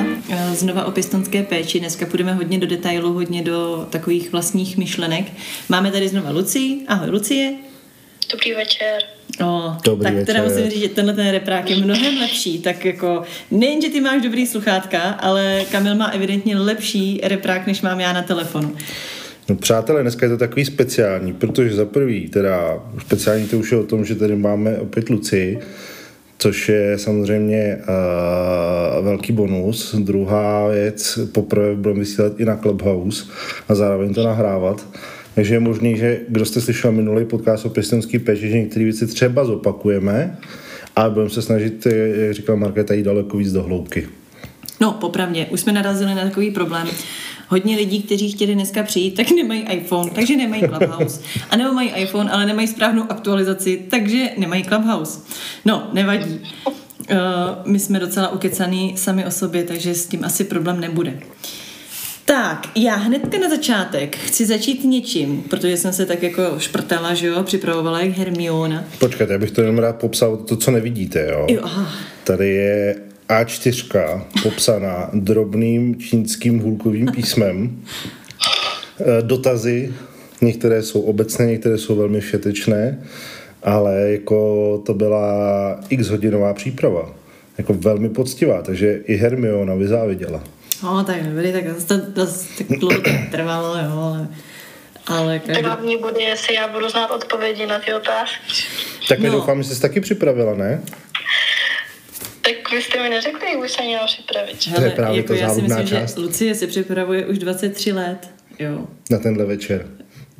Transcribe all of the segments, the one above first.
znova, eh, znova o pěstonské péči. Dneska půjdeme hodně do detailu, hodně do takových vlastních myšlenek. Máme tady znova Luci. Ahoj, Lucie. Dobrý večer. O, dobrý tak teda večer. musím říct, že tenhle ten reprák je mnohem lepší. Tak jako, nejen, že ty máš dobrý sluchátka, ale Kamil má evidentně lepší reprák, než mám já na telefonu. No přátelé, dneska je to takový speciální, protože za prvý, teda speciální to už je o tom, že tady máme opět Luci, což je samozřejmě uh, velký bonus. Druhá věc, poprvé budeme vysílat i na Clubhouse a zároveň to nahrávat. Takže je možný, že kdo jste slyšel minulý podcast o pěstonský péči, že některé věci třeba zopakujeme, ale budeme se snažit, jak říkal Markéta, jít daleko víc do hloubky. No, popravdě, už jsme narazili na takový problém. Hodně lidí, kteří chtěli dneska přijít, tak nemají iPhone, takže nemají Clubhouse. A nebo mají iPhone, ale nemají správnou aktualizaci, takže nemají Clubhouse. No, nevadí. Uh, my jsme docela ukecaný sami o sobě, takže s tím asi problém nebude. Tak, já hnedka na začátek chci začít něčím, protože jsem se tak jako šprtala, že jo, připravovala jak Hermiona. Počkejte, já bych to jenom rád popsal to, co nevidíte, jo. jo aha. Tady je A4 popsaná drobným čínským hůlkovým písmem. Eh, dotazy, některé jsou obecné, některé jsou velmi všetečné, ale jako to byla x hodinová příprava. Jako velmi poctivá, takže i Hermiona vyzáviděla. No, tak dobrý, tak to, to, tak dlouho to trvalo, jo, ale... Ale každý... Tak hlavní bude, jestli já budu znát odpovědi na ty otázky. Tak no. doufám, že jsi taky připravila, ne? Tak vy jste mi neřekli, jak bych se měla připravit. Hele, to je právě jako já si myslím, část. že Lucie se připravuje už 23 let. Jo. Na tenhle večer.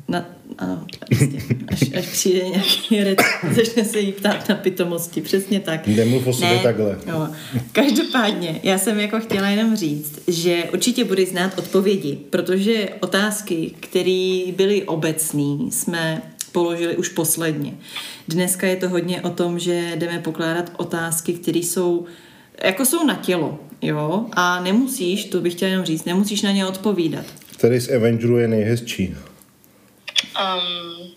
Na, ano, prostě. Až, až přijde nějaký rec, začne se jí ptát na pitomosti, přesně tak. Nemluv o sobě ne, takhle. Jo. Každopádně, já jsem jako chtěla jenom říct, že určitě budeš znát odpovědi, protože otázky, které byly obecné, jsme položili už posledně. Dneska je to hodně o tom, že jdeme pokládat otázky, které jsou jako jsou na tělo, jo, a nemusíš, to bych chtěla jenom říct, nemusíš na ně odpovídat. Který z Avengerů je nejhezčí? Um,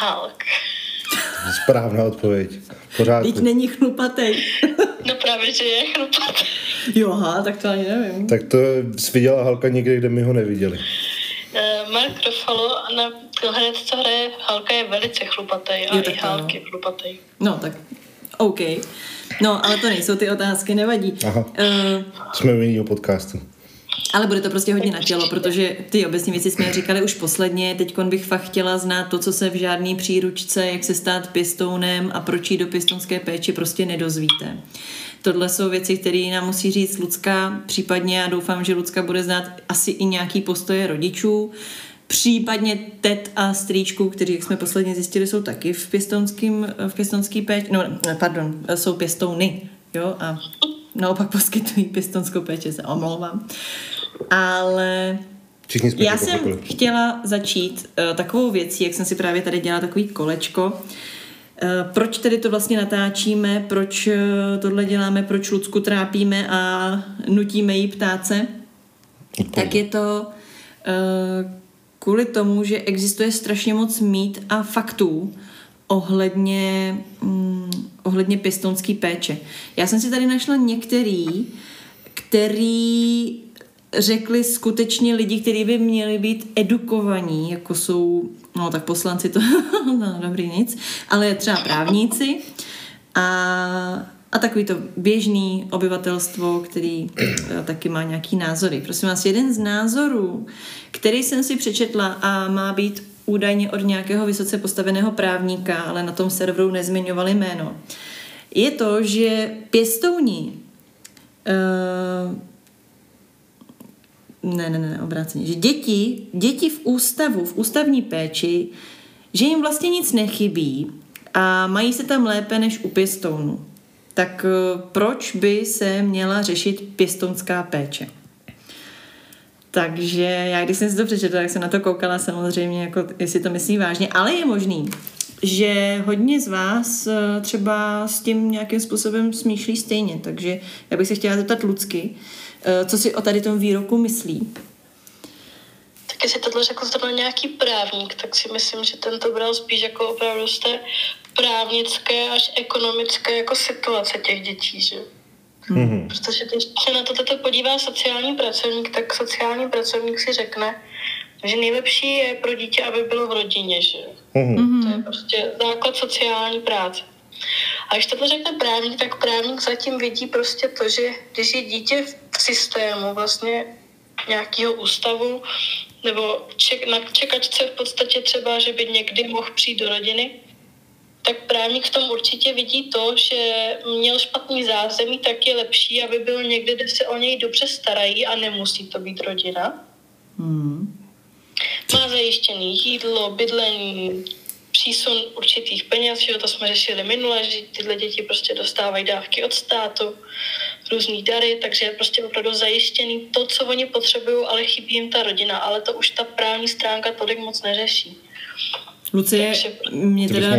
Hulk. Správná odpověď. Pořád. Teď není chlupatej. no právě, že je chlupatej. Jo, aha, tak to ani nevím. Tak to jsi viděla Halka někde, kde my ho neviděli. Uh, Mark Ruffalo na hned, co hraje Halka, je velice chlupatý a jo, i Hulk je chlupatý. No, tak OK. No, ale to nejsou ty otázky, nevadí. Aha. Uh, Jsme u jiného podcastu. Ale bude to prostě hodně na tělo, protože ty obecní věci jsme říkali už posledně. Teď bych fakt chtěla znát to, co se v žádné příručce, jak se stát pěstounem a proč jít do pěstounské péči, prostě nedozvíte. Tohle jsou věci, které nám musí říct Lucka, případně já doufám, že Lucka bude znát asi i nějaký postoje rodičů, případně tet a strýčku, kteří, jak jsme posledně zjistili, jsou taky v pěstounským, v pěstounský péči, no, pardon, jsou pěstouny, jo, a naopak poskytují pěstonskou péči, se omlouvám. Ale já jsem pochopili. chtěla začít uh, takovou věcí, jak jsem si právě tady dělala takový kolečko. Uh, proč tedy to vlastně natáčíme, proč uh, tohle děláme, proč Lucku trápíme a nutíme jí ptát se? Tak je to uh, kvůli tomu, že existuje strašně moc mít a faktů ohledně, um, ohledně pěstounský péče. Já jsem si tady našla některý, který řekli skutečně lidi, kteří by měli být edukovaní, jako jsou, no tak poslanci to, no dobrý nic, ale třeba právníci a, a takový to běžný obyvatelstvo, který eh, taky má nějaký názory. Prosím vás, jeden z názorů, který jsem si přečetla a má být údajně od nějakého vysoce postaveného právníka, ale na tom serveru nezmiňovali jméno, je to, že pěstouni uh, ne, ne, ne, obráceně, že děti, děti v ústavu, v ústavní péči, že jim vlastně nic nechybí a mají se tam lépe než u pěstounu. Tak eh, proč by se měla řešit pěstounská péče? Takže já, když jsem si to přečetla, tak jsem na to koukala samozřejmě, jako, jestli to myslí vážně, ale je možný, že hodně z vás eh, třeba s tím nějakým způsobem smýšlí stejně, takže já bych se chtěla zeptat Lucky, co si o tady tom výroku myslí? Tak jestli tohle řekl zrovna nějaký právník, tak si myslím, že ten to bral spíš jako opravdu z té právnické až ekonomické jako situace těch dětí, že? Hmm. Protože když se na to toto podívá sociální pracovník, tak sociální pracovník si řekne, že nejlepší je pro dítě, aby bylo v rodině, že? Mm-hmm. To je prostě základ sociální práce. A když tohle řekne právník, tak právník zatím vidí prostě to, že když je dítě v systému vlastně nějakého ústavu nebo ček, na čekačce v podstatě třeba, že by někdy mohl přijít do rodiny, tak právník v tom určitě vidí to, že měl špatný zázemí, tak je lepší, aby byl někde, kde se o něj dobře starají a nemusí to být rodina. Hmm. Má zajištěný jídlo, bydlení, přísun určitých peněz, že to jsme řešili minule, že tyhle děti prostě dostávají dávky od státu, různý dary, takže je prostě opravdu zajištěný to, co oni potřebují, ale chybí jim ta rodina, ale to už ta právní stránka tolik moc neřeší. Lucie, mě teda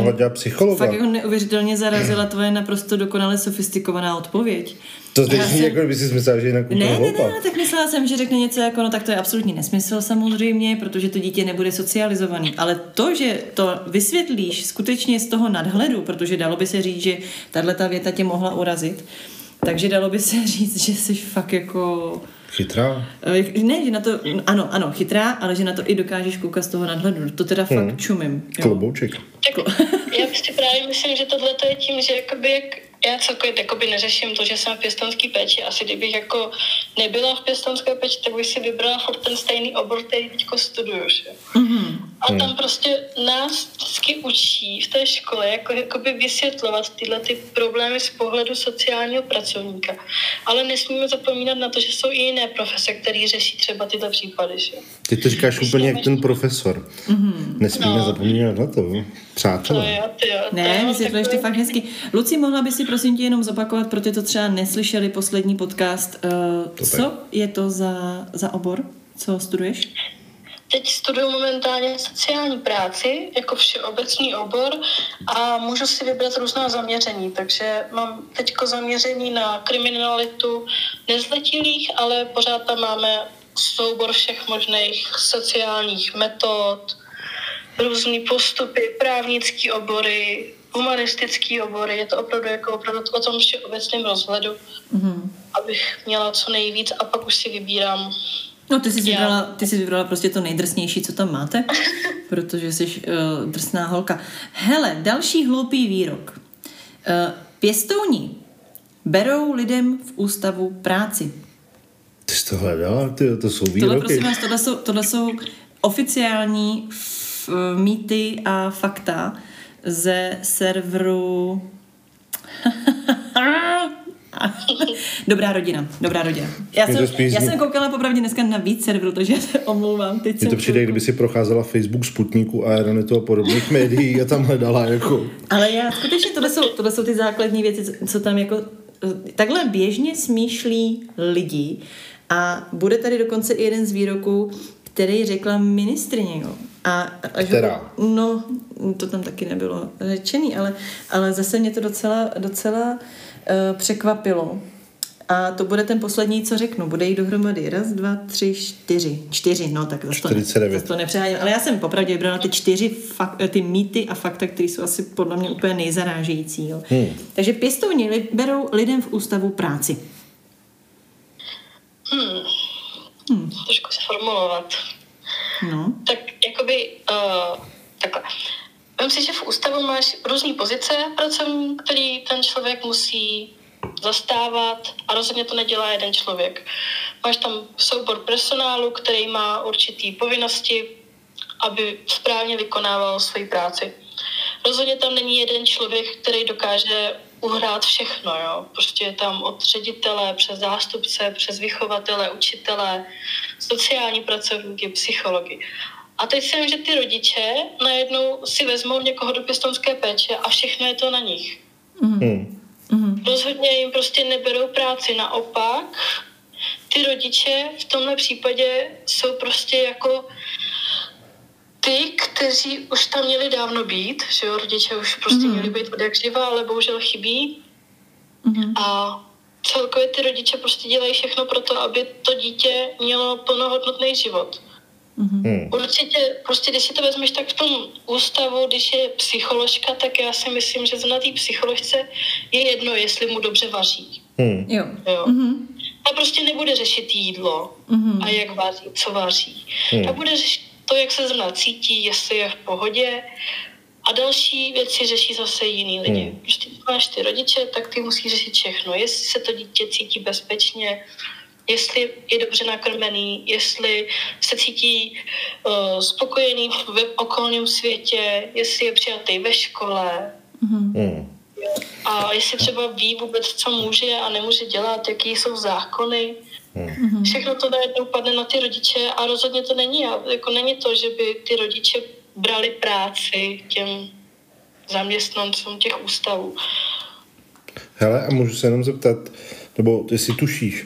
fakt jako neuvěřitelně zarazila tvoje naprosto dokonale sofistikovaná odpověď. To teď jsem... jako by si myslela, že jinak ne, ne, ne, ne, tak myslela jsem, že řekne něco jako, no tak to je absolutní nesmysl samozřejmě, protože to dítě nebude socializovaný. Ale to, že to vysvětlíš skutečně z toho nadhledu, protože dalo by se říct, že tahle ta věta tě mohla urazit, takže dalo by se říct, že jsi fakt jako Chytrá? Eh, ne, že na to, ano, ano, chytrá, ale že na to i dokážeš koukat z toho nadhledu. To teda fakt hmm. čumím. Klobouček. Tak já si právě myslím, že tohle je tím, že jakoby jak já celkově jakoby neřeším to, že jsem v pěstonské péči. Asi kdybych jako nebyla v pěstonské péči, tak bych si vybrala furt ten stejný obor, který teď studuju. Že? Mm-hmm. A tam hmm. prostě nás vždycky učí v té škole jako, jakoby vysvětlovat tyhle ty problémy z pohledu sociálního pracovníka. Ale nesmíme zapomínat na to, že jsou i jiné profese, které řeší třeba tyhle případy. Že? Ty to říkáš Myslím, úplně jak ten profesor. Mm-hmm. Nesmíme no. zapomínat na to, přátelé. To jo, ty jo, ne, vysvětluješ ty fakt hezky. Luci, mohla by si prosím tě jenom zopakovat pro ty, co třeba neslyšeli poslední podcast, uh, co je to za, za obor, co studuješ? Teď studuju momentálně sociální práci jako všeobecný obor a můžu si vybrat různá zaměření, takže mám teď zaměření na kriminalitu nezletilých, ale pořád tam máme soubor všech možných sociálních metod, různé postupy, právnické obory, humanistické obory. Je to opravdu jako opravdu o tom všeobecném rozhledu, mm-hmm. abych měla co nejvíc a pak už si vybírám No ty jsi, vybrala, ty jsi vybrala prostě to nejdrsnější, co tam máte, protože jsi uh, drsná holka. Hele, další hloupý výrok. Uh, pěstouni berou lidem v ústavu práci. Ty jsi to hledala? Ty, to jsou výroky. Tohle, prosím vás, tohle jsou, tohle jsou oficiální f, mýty a fakta ze serveru dobrá rodina, dobrá rodina. Já jsem, já jsem koukala popravdě dneska na víc serverů, takže se omlouvám. Teď Mně to přijde, kdyby si procházela Facebook Sputniku a Aeronetu a podobných médií a tam hledala jako... Ale já skutečně, tohle jsou, tohle jsou ty základní věci, co tam jako eh, takhle běžně smýšlí lidi a bude tady dokonce i jeden z výroků, který řekla ministrině, jo. A, a Která? No, to tam taky nebylo řečený, ale, ale zase mě to docela, docela uh, překvapilo. A to bude ten poslední, co řeknu. Bude jich dohromady. Raz, dva, tři, čtyři. Čtyři, no tak zase to, zase to nepřeháním. Ale já jsem popravdě vybrala ty čtyři fak, ty mýty a fakta, které jsou asi podle mě úplně nejzarážející. Jo. Hmm. Takže pěstouni berou lidem v ústavu práci. Hmm. Hmm. Trošku se formulovat. No. Tak jakoby uh, takhle. Vím si, že v ústavu máš různé pozice pracovní, který ten člověk musí zastávat a rozhodně to nedělá jeden člověk. Máš tam soubor personálu, který má určitý povinnosti, aby správně vykonával svoji práci. Rozhodně tam není jeden člověk, který dokáže uhrát všechno. Jo? Prostě je tam od ředitele přes zástupce, přes vychovatele, učitele, sociální pracovníky, psychologi. A teď si že ty rodiče najednou si vezmou někoho do pěstonské péče a všechno je to na nich. Mm. Mm. Rozhodně jim prostě neberou práci. Naopak, ty rodiče v tomhle případě jsou prostě jako ty, kteří už tam měli dávno být, že jo, rodiče už prostě mm. měli být od jak živa, ale bohužel chybí. Mm. A celkově ty rodiče prostě dělají všechno pro to, aby to dítě mělo plnohodnotný život. Mm-hmm. Určitě, prostě když si to vezmeš tak v tom ústavu, když je psycholožka, tak já si myslím, že na té psycholožce je jedno, jestli mu dobře vaří. Hmm. Jo. jo. Mm-hmm. A prostě nebude řešit jídlo mm-hmm. a jak vaří, co vaří. Hmm. A bude řešit to, jak se zrovna cítí, jestli je v pohodě. A další věci řeší zase jiný lidi. Hmm. Prostě máš ty rodiče, tak ty musí řešit všechno. Jestli se to dítě cítí bezpečně, jestli je dobře nakrmený, jestli se cítí uh, spokojený v okolním světě, jestli je přijatý ve škole. Mm-hmm. A jestli třeba ví vůbec, co může a nemůže dělat, jaký jsou zákony. Mm-hmm. Všechno to najednou padne na ty rodiče a rozhodně to není. Jako není to, že by ty rodiče brali práci těm zaměstnancům těch ústavů. Hele, a můžu se jenom zeptat, nebo ty si tušíš,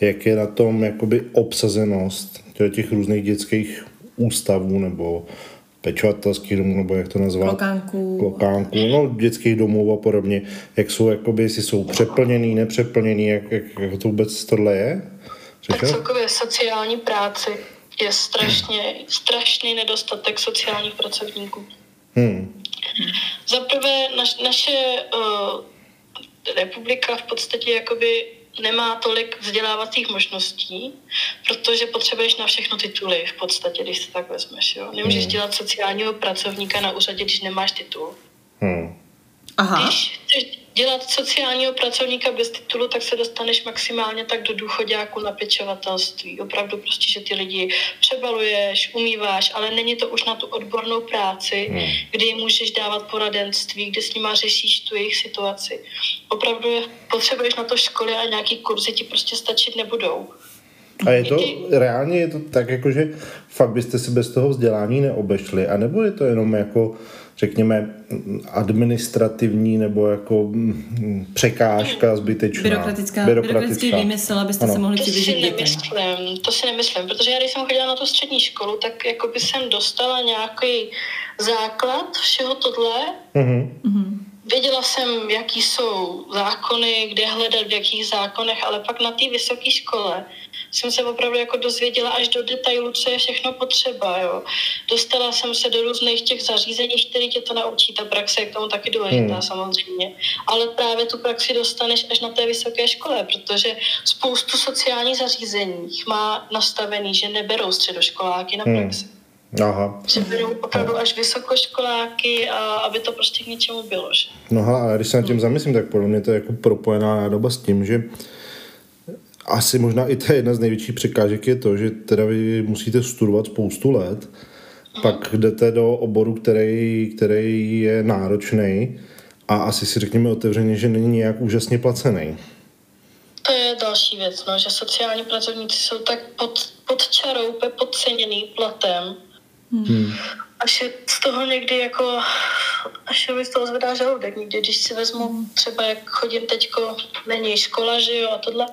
jak je na tom jakoby obsazenost těch různých dětských ústavů nebo pečovatelských domů, nebo jak to nazvat? Klokánků. Klokánků, no dětských domů a podobně. Jak jsou, jakoby, jestli jsou přeplněný, nepřeplněný, jak, jak, jak to vůbec tohle je? Tak celkově sociální práci je strašně, strašný nedostatek sociálních pracovníků. Hmm. Za prvé, naš, naše uh, republika v podstatě jakoby nemá tolik vzdělávacích možností, protože potřebuješ na všechno tituly v podstatě, když se tak vezmeš. Jo? Nemůžeš hmm. dělat sociálního pracovníka na úřadě, když nemáš titul. Hmm. Aha. Když chceš dělat sociálního pracovníka bez titulu, tak se dostaneš maximálně tak do důchodáku na pečovatelství. Opravdu prostě, že ty lidi přebaluješ, umýváš, ale není to už na tu odbornou práci, hmm. kdy jim můžeš dávat poradenství, kdy s nima řešíš tu jejich situaci. Opravdu je, potřebuješ na to školy a nějaký kurzy ti prostě stačit nebudou. A je to, reálně je to tak, jako, že fakt byste se bez toho vzdělání neobešli, anebo je to jenom jako řekněme, administrativní nebo jako mm, překážka zbytečná. Byrokratická, byrokratický výmysl, abyste ano. se mohli přiblížit dětem. Nemyslím, to si nemyslím, protože já když jsem chodila na tu střední školu, tak jako by jsem dostala nějaký základ všeho tohle. Mm-hmm. Věděla jsem, jaký jsou zákony, kde hledat, v jakých zákonech, ale pak na té vysoké škole jsem se opravdu jako dozvěděla až do detailu, co je všechno potřeba. Jo. Dostala jsem se do různých těch zařízení, které tě to naučí. Ta praxe je k tomu taky důležitá hmm. samozřejmě. Ale právě tu praxi dostaneš až na té vysoké škole, protože spoustu sociálních zařízení má nastavený, že neberou středoškoláky na hmm. praxi. Hmm. Aha. Že berou opravdu až vysokoškoláky, a aby to prostě k něčemu bylo. Že? No a když se nad tím zamyslím, tak podle mě to je jako propojená nádoba s tím, že asi možná i to je jedna z největších překážek je to, že teda vy musíte studovat spoustu let, pak jdete do oboru, který, který je náročný a asi si řekněme otevřeně, že není nějak úžasně placený. To je další věc, no, že sociální pracovníci jsou tak pod, pod čarou, podceněný platem. Hmm až je z toho někdy jako, až mi z toho zvedá žaludek. Někdy, když si vezmu třeba, jak chodím teďko, není škola, že jo, a tohle,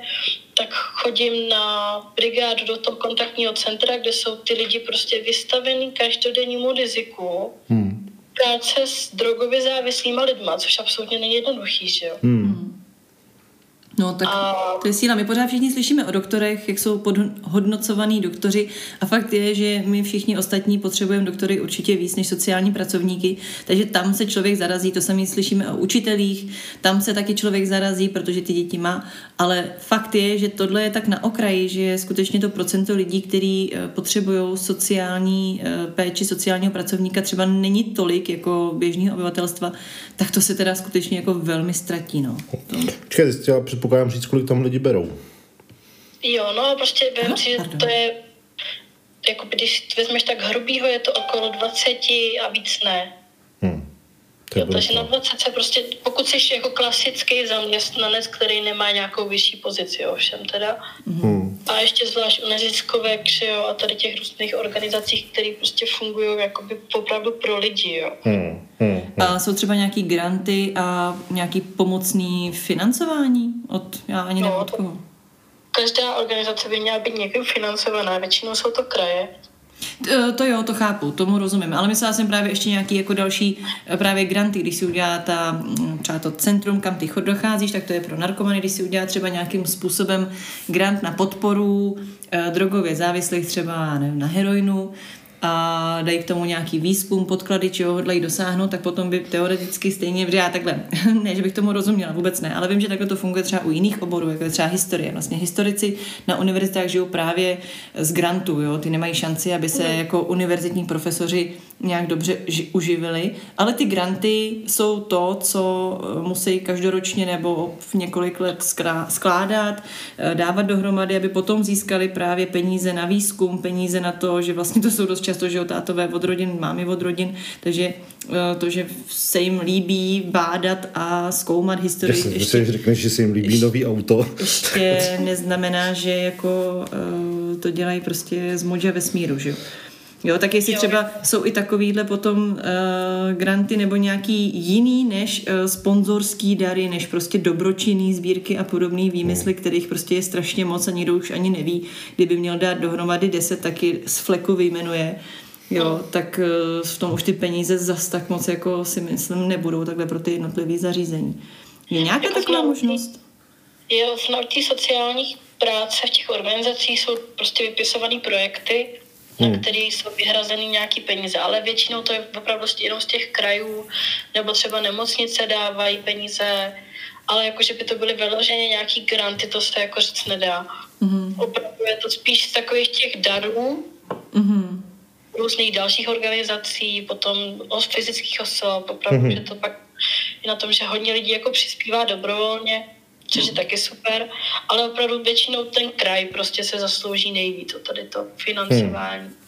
tak chodím na brigádu do toho kontaktního centra, kde jsou ty lidi prostě vystavení každodennímu riziku. Hmm. Práce s drogově závislýma lidma, což absolutně není jednoduchý, že jo. Hmm. No tak a... to je síla. My pořád všichni slyšíme o doktorech, jak jsou podhodnocovaní doktoři a fakt je, že my všichni ostatní potřebujeme doktory určitě víc než sociální pracovníky, takže tam se člověk zarazí, to sami slyšíme o učitelích, tam se taky člověk zarazí, protože ty děti má, ale fakt je, že tohle je tak na okraji, že skutečně to procento lidí, kteří eh, potřebují sociální eh, péči sociálního pracovníka třeba není tolik jako běžného obyvatelstva, tak to se teda skutečně jako velmi ztratí. No. To... předpokládám říct, kolik tam lidi berou. Jo, no prostě vím si, že to je jako když vezmeš tak hrubýho, je to okolo 20 a víc ne. Hmm. Jo, takže na 20 se prostě, pokud jsi jako klasický zaměstnanec, který nemá nějakou vyšší pozici, ovšem teda, hmm. A ještě zvlášť u neziskovek, jo, a tady těch různých organizacích, které prostě fungují jakoby opravdu pro lidi, jo. Hmm. Hmm. A jsou třeba nějaký granty a nějaký pomocný financování od, já ani no, nevím od koho. Každá organizace by měla být někým financovaná, většinou jsou to kraje, to, to jo, to chápu, tomu rozumím, ale myslela jsem právě ještě nějaký jako další eh, právě granty, když si udělá ta, mm, třeba to centrum, kam ty chod docházíš, tak to je pro narkomany, když si udělá třeba nějakým způsobem grant na podporu eh, drogově závislých třeba nevím, na heroinu, a dají k tomu nějaký výzkum, podklady, čeho hodlají dosáhnout, tak potom by teoreticky stejně, že já takhle, ne, že bych tomu rozuměla, vůbec ne, ale vím, že takhle to funguje třeba u jiných oborů, jako třeba historie. Vlastně historici na univerzitách žijou právě z grantů, jo? ty nemají šanci, aby se jako univerzitní profesoři nějak dobře ži- uživili, ale ty granty jsou to, co eh, musí každoročně nebo v několik let skládat, eh, dávat dohromady, aby potom získali právě peníze na výzkum, peníze na to, že vlastně to jsou dost často, že tátové od rodin, mámy od rodin, takže eh, to, že se jim líbí bádat a zkoumat historii. Jasně, ještě, řekneš, že se jim líbí ještě, nový auto. Ještě neznamená, že jako to dělají prostě z moře vesmíru, že jo. Jo, tak jestli jo. třeba jsou i takovýhle potom uh, granty nebo nějaký jiný než uh, sponzorský dary, než prostě dobročinný sbírky a podobný výmysly, hmm. kterých prostě je strašně moc a nikdo už ani neví. Kdyby měl dát dohromady deset, taky z fleku vyjmenuje. Jo, tak uh, v tom už ty peníze zas tak moc jako si myslím nebudou takhle pro ty jednotlivé zařízení. Je nějaká jako taková možnost? Jo, v naučí sociálních práce v těch organizacích jsou prostě vypisované projekty. Na který jsou vyhrazeny nějaký peníze, ale většinou to je opravdu jenom z těch krajů, nebo třeba nemocnice dávají peníze, ale jakože by to byly vyloženě nějaký granty, to se jako říct nedá. Hmm. Opravdu je to spíš z takových těch darů, hmm. různých dalších organizací, potom od fyzických osob, opravdu, hmm. že to pak je na tom, že hodně lidí jako přispívá dobrovolně, což je taky super, ale opravdu většinou ten kraj prostě se zaslouží nejvíc o tady to financování. Hmm.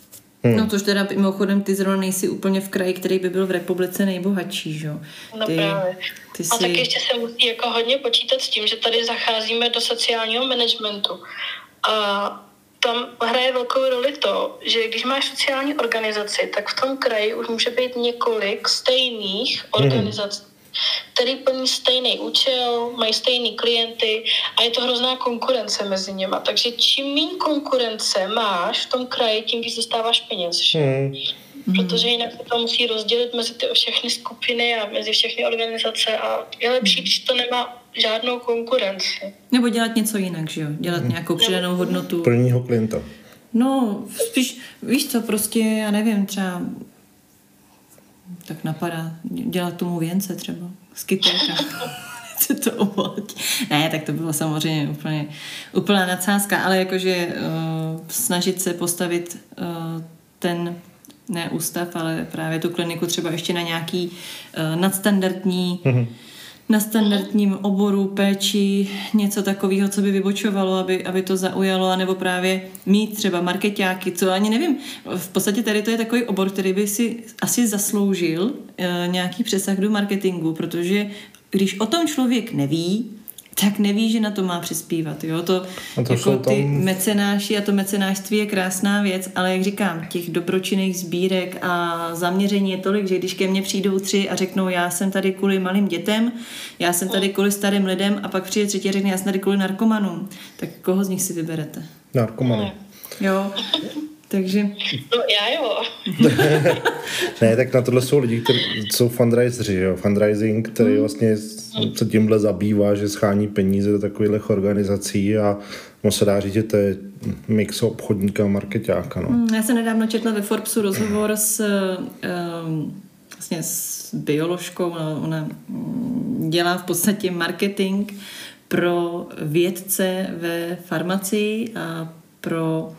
Hmm. No tož teda mimochodem ty zrovna nejsi úplně v kraji, který by byl v republice nejbohatší, že jo? No právě. Ty jsi... A taky ještě se musí jako hodně počítat s tím, že tady zacházíme do sociálního managementu. A tam hraje velkou roli to, že když máš sociální organizaci, tak v tom kraji už může být několik stejných hmm. Který plní stejný účel, mají stejný klienty a je to hrozná konkurence mezi nimi. Takže čím méně konkurence máš v tom kraji, tím víc dostáváš peněz. Hmm. Protože jinak se to musí rozdělit mezi ty všechny skupiny a mezi všechny organizace a je lepší, když to nemá žádnou konkurenci. Nebo dělat něco jinak, že jo? Dělat hmm. nějakou přidanou hodnotu. Prvního klienta. No, spíš, víš co, prostě, já nevím, třeba tak napadá dělat tomu věnce třeba, skytelka. se to oblatí. Ne, tak to bylo samozřejmě úplně úplná nadsázka, ale jakože uh, snažit se postavit uh, ten ne ústav, ale právě tu kliniku třeba ještě na nějaký uh, nadstandardní mm-hmm na standardním oboru péči něco takového, co by vybočovalo, aby, aby to zaujalo, anebo právě mít třeba marketáky, co ani nevím. V podstatě tady to je takový obor, který by si asi zasloužil e, nějaký přesah do marketingu, protože když o tom člověk neví, tak neví, že na to má přispívat. Jo? To, to jako ty tam... mecenáši a to mecenášství je krásná věc, ale jak říkám, těch dobročinných sbírek a zaměření je tolik, že když ke mně přijdou tři a řeknou, já jsem tady kvůli malým dětem, já jsem tady kvůli starým lidem a pak přijde třetí a řekne, já jsem tady kvůli narkomanům, tak koho z nich si vyberete? Narkomany. Jo. Takže... No já jo. ne, tak na tohle jsou lidi, kteří jsou fundraiseri, jo. Fundraising, který hmm. vlastně se tímhle zabývá, že schání peníze do takových organizací a no se dá říct, že to je mix obchodníka a marketáka. No. Hmm, já jsem nedávno četla ve Forbesu rozhovor s um, vlastně s bioložkou, ona, ona mm, dělá v podstatě marketing pro vědce ve farmacii a pro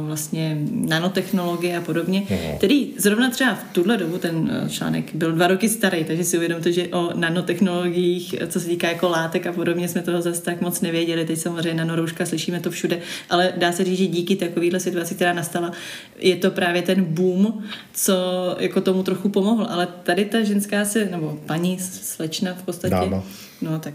vlastně nanotechnologie a podobně, no. který zrovna třeba v tuhle dobu ten eh, článek byl dva roky starý, takže si uvědomte, že o nanotechnologiích, co se týká jako látek a podobně, jsme toho zase tak moc nevěděli. Teď samozřejmě nanorouška, slyšíme to všude, ale dá se říct, že díky takovéhle situaci, která nastala, je to právě ten boom, co jako tomu trochu pomohl. Ale tady ta ženská se, nebo paní slečna v podstatě, Dáma. no tak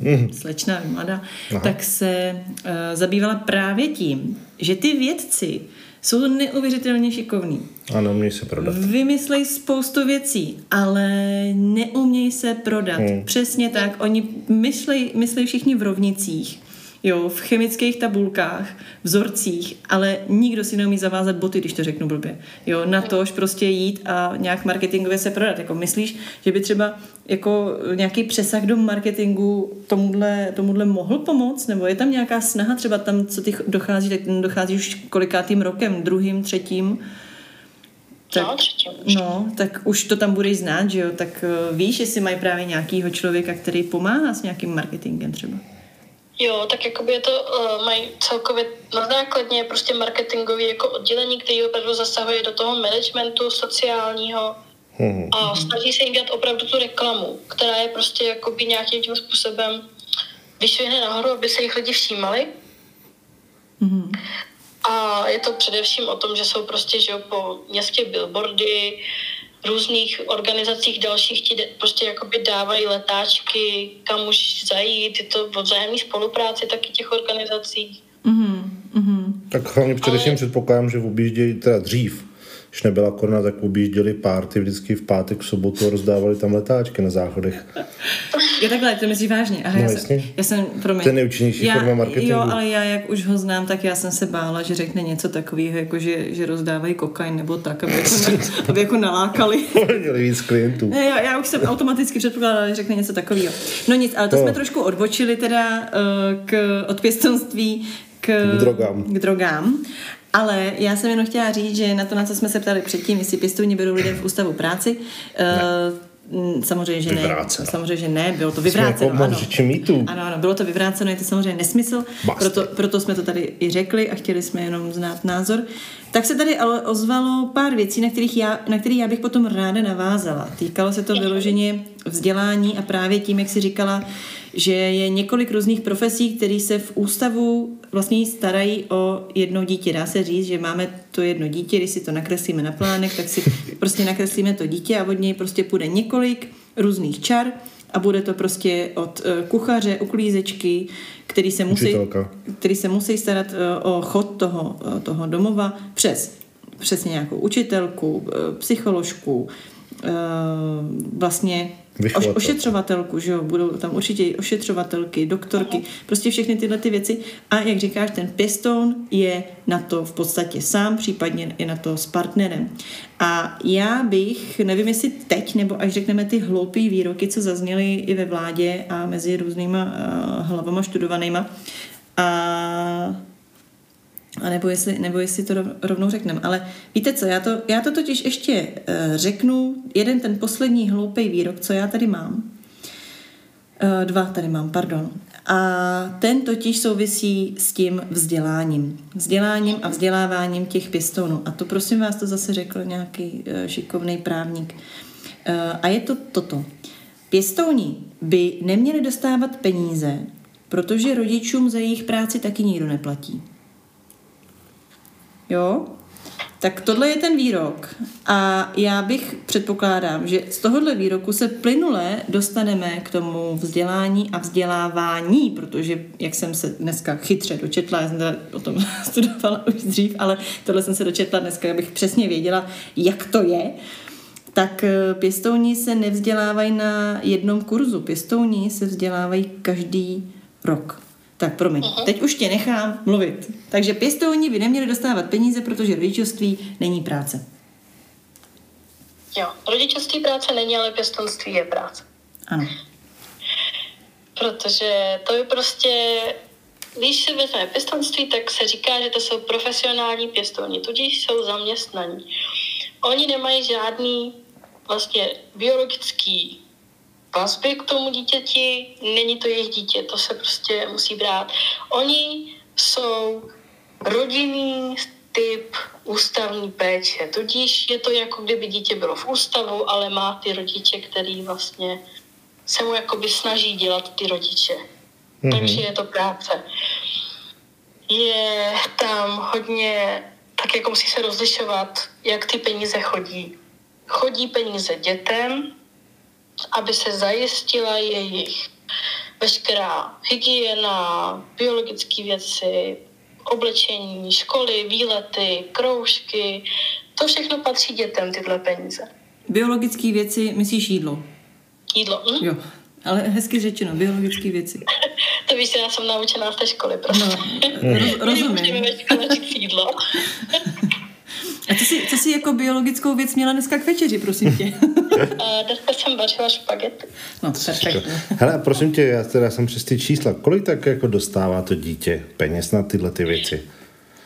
mm. slečna, mladá, Aha. tak se uh, zabývala právě tím, že ty vědci jsou neuvěřitelně šikovní. Ano, umějí se prodat. Vymyslej spoustu věcí, ale neumějí se prodat. Hmm. Přesně tak. Oni myslí, myslí všichni v rovnicích jo, v chemických tabulkách, vzorcích, ale nikdo si neumí zavázat boty, když to řeknu blbě. Jo, na tož prostě jít a nějak marketingově se prodat. Jako myslíš, že by třeba jako nějaký přesah do marketingu tomuhle, tomuhle mohl pomoct? Nebo je tam nějaká snaha třeba tam, co ty dochází, tak dochází už kolikátým rokem, druhým, třetím? tak, no, no, tak už to tam budeš znát, že jo? Tak uh, víš, jestli mají právě nějakýho člověka, který pomáhá s nějakým marketingem třeba. Jo, tak jakoby je to, uh, mají celkově na základně prostě marketingový jako oddělení, který opravdu zasahuje do toho managementu sociálního hmm. a snaží se jim dělat opravdu tu reklamu, která je prostě jakoby nějakým tím způsobem vyšvihne nahoru, aby se jich lidi všímali. Hmm. A je to především o tom, že jsou prostě že po městě billboardy, různých organizacích dalších ti prostě jakoby dávají letáčky, kam už zajít, je to o vzájemné spolupráci taky těch organizací. Mm-hmm. Tak hlavně především Ale... předpokládám, že objíždějí teda dřív, když nebyla korona, tak objížděli párty vždycky v pátek, v sobotu a rozdávali tam letáčky na záchodech. Jo takhle, to myslíš vážně. Aha, no, já, jsem, já jsem, promiň. To je nejúčinnější já, forma marketingu. Jo, ale já, jak už ho znám, tak já jsem se bála, že řekne něco takového, jako že, že rozdávají kokain nebo tak, aby jako, na, aby jako nalákali. Měli víc klientů. Já, já už jsem automaticky předpokládala, že řekne něco takového. No nic, ale to no. jsme trošku odbočili teda uh, k, od pěstonství k, k drogám. K drogám. Ale já jsem jenom chtěla říct, že na to, na co jsme se ptali předtím, jestli pěstouni berou lidé v ústavu práci, uh, Samozřejmě, že vyvráceno. ne. Samozřejmě, že ne, bylo to vyvráceno. Jako ano. ano, ano, bylo to vyvráceno, je to samozřejmě nesmysl, proto, proto, jsme to tady i řekli a chtěli jsme jenom znát názor. Tak se tady ale ozvalo pár věcí, na kterých já, na kterých já bych potom ráda navázala. Týkalo se to vyloženě vzdělání a právě tím, jak si říkala, že je několik různých profesí, které se v ústavu vlastně starají o jedno dítě. Dá se říct, že máme to jedno dítě, když si to nakreslíme na plánek, tak si prostě nakreslíme to dítě a od něj prostě půjde několik různých čar a bude to prostě od eh, kuchaře, uklízečky, který se musí, který se musí starat eh, o chod toho, eh, toho domova přes přesně nějakou učitelku, psycholožku, vlastně Oš, ošetřovatelku, že jo, budou tam určitě ošetřovatelky, doktorky, prostě všechny tyhle ty věci. A jak říkáš, ten pěstoun je na to v podstatě sám, případně je na to s partnerem. A já bych, nevím jestli teď, nebo až řekneme ty hloupé výroky, co zazněly i ve vládě a mezi různýma uh, hlavama študovanýma, a a nebo jestli, nebo jestli to rovnou řekneme. Ale víte co, já to, já to totiž ještě uh, řeknu, jeden ten poslední hloupý výrok, co já tady mám. Uh, dva tady mám, pardon. A ten totiž souvisí s tím vzděláním. Vzděláním a vzděláváním těch pěstounů. A to prosím vás, to zase řekl nějaký uh, šikovný právník. Uh, a je to toto. Pěstouni by neměli dostávat peníze, protože rodičům za jejich práci taky nikdo neplatí. Jo? Tak tohle je ten výrok a já bych předpokládám, že z tohohle výroku se plynule dostaneme k tomu vzdělání a vzdělávání, protože jak jsem se dneska chytře dočetla, já jsem teda o tom studovala už dřív, ale tohle jsem se dočetla dneska, abych přesně věděla, jak to je, tak eh, pěstouni se nevzdělávají na jednom kurzu, pěstouni se vzdělávají každý rok. Tak promiň, uh-huh. teď už tě nechám mluvit. Takže pěstouni by neměli dostávat peníze, protože rodičovství není práce. Jo, rodičovství práce není, ale pěstonství je práce. Ano. Protože to je prostě, když se vezme pěstonství, tak se říká, že to jsou profesionální pěstouni, tudíž jsou zaměstnaní. Oni nemají žádný vlastně biologický vazby k tomu dítěti, není to jejich dítě, to se prostě musí brát. Oni jsou rodinný typ ústavní péče, tudíž je to jako kdyby dítě bylo v ústavu, ale má ty rodiče, který vlastně se mu jakoby snaží dělat ty rodiče. Mm-hmm. Takže je to práce. Je tam hodně, tak jako musí se rozlišovat, jak ty peníze chodí. Chodí peníze dětem, aby se zajistila jejich veškerá hygiena, biologické věci, oblečení, školy, výlety, kroužky. To všechno patří dětem, tyhle peníze. Biologické věci, myslíš jídlo? Jídlo, hm? Jo, ale hezky řečeno, biologické věci. to víš, já jsem naučená z té školy, prostě. No, roz, rozumím. ve škole jídlo. A co jsi, co jsi jako biologickou věc měla dneska k večeři, prosím tě? dneska jsem vařila špagety. No, perfekt. Hele, prosím tě, já teda jsem přes ty čísla. Kolik tak jako dostává to dítě peněz na tyhle ty věci?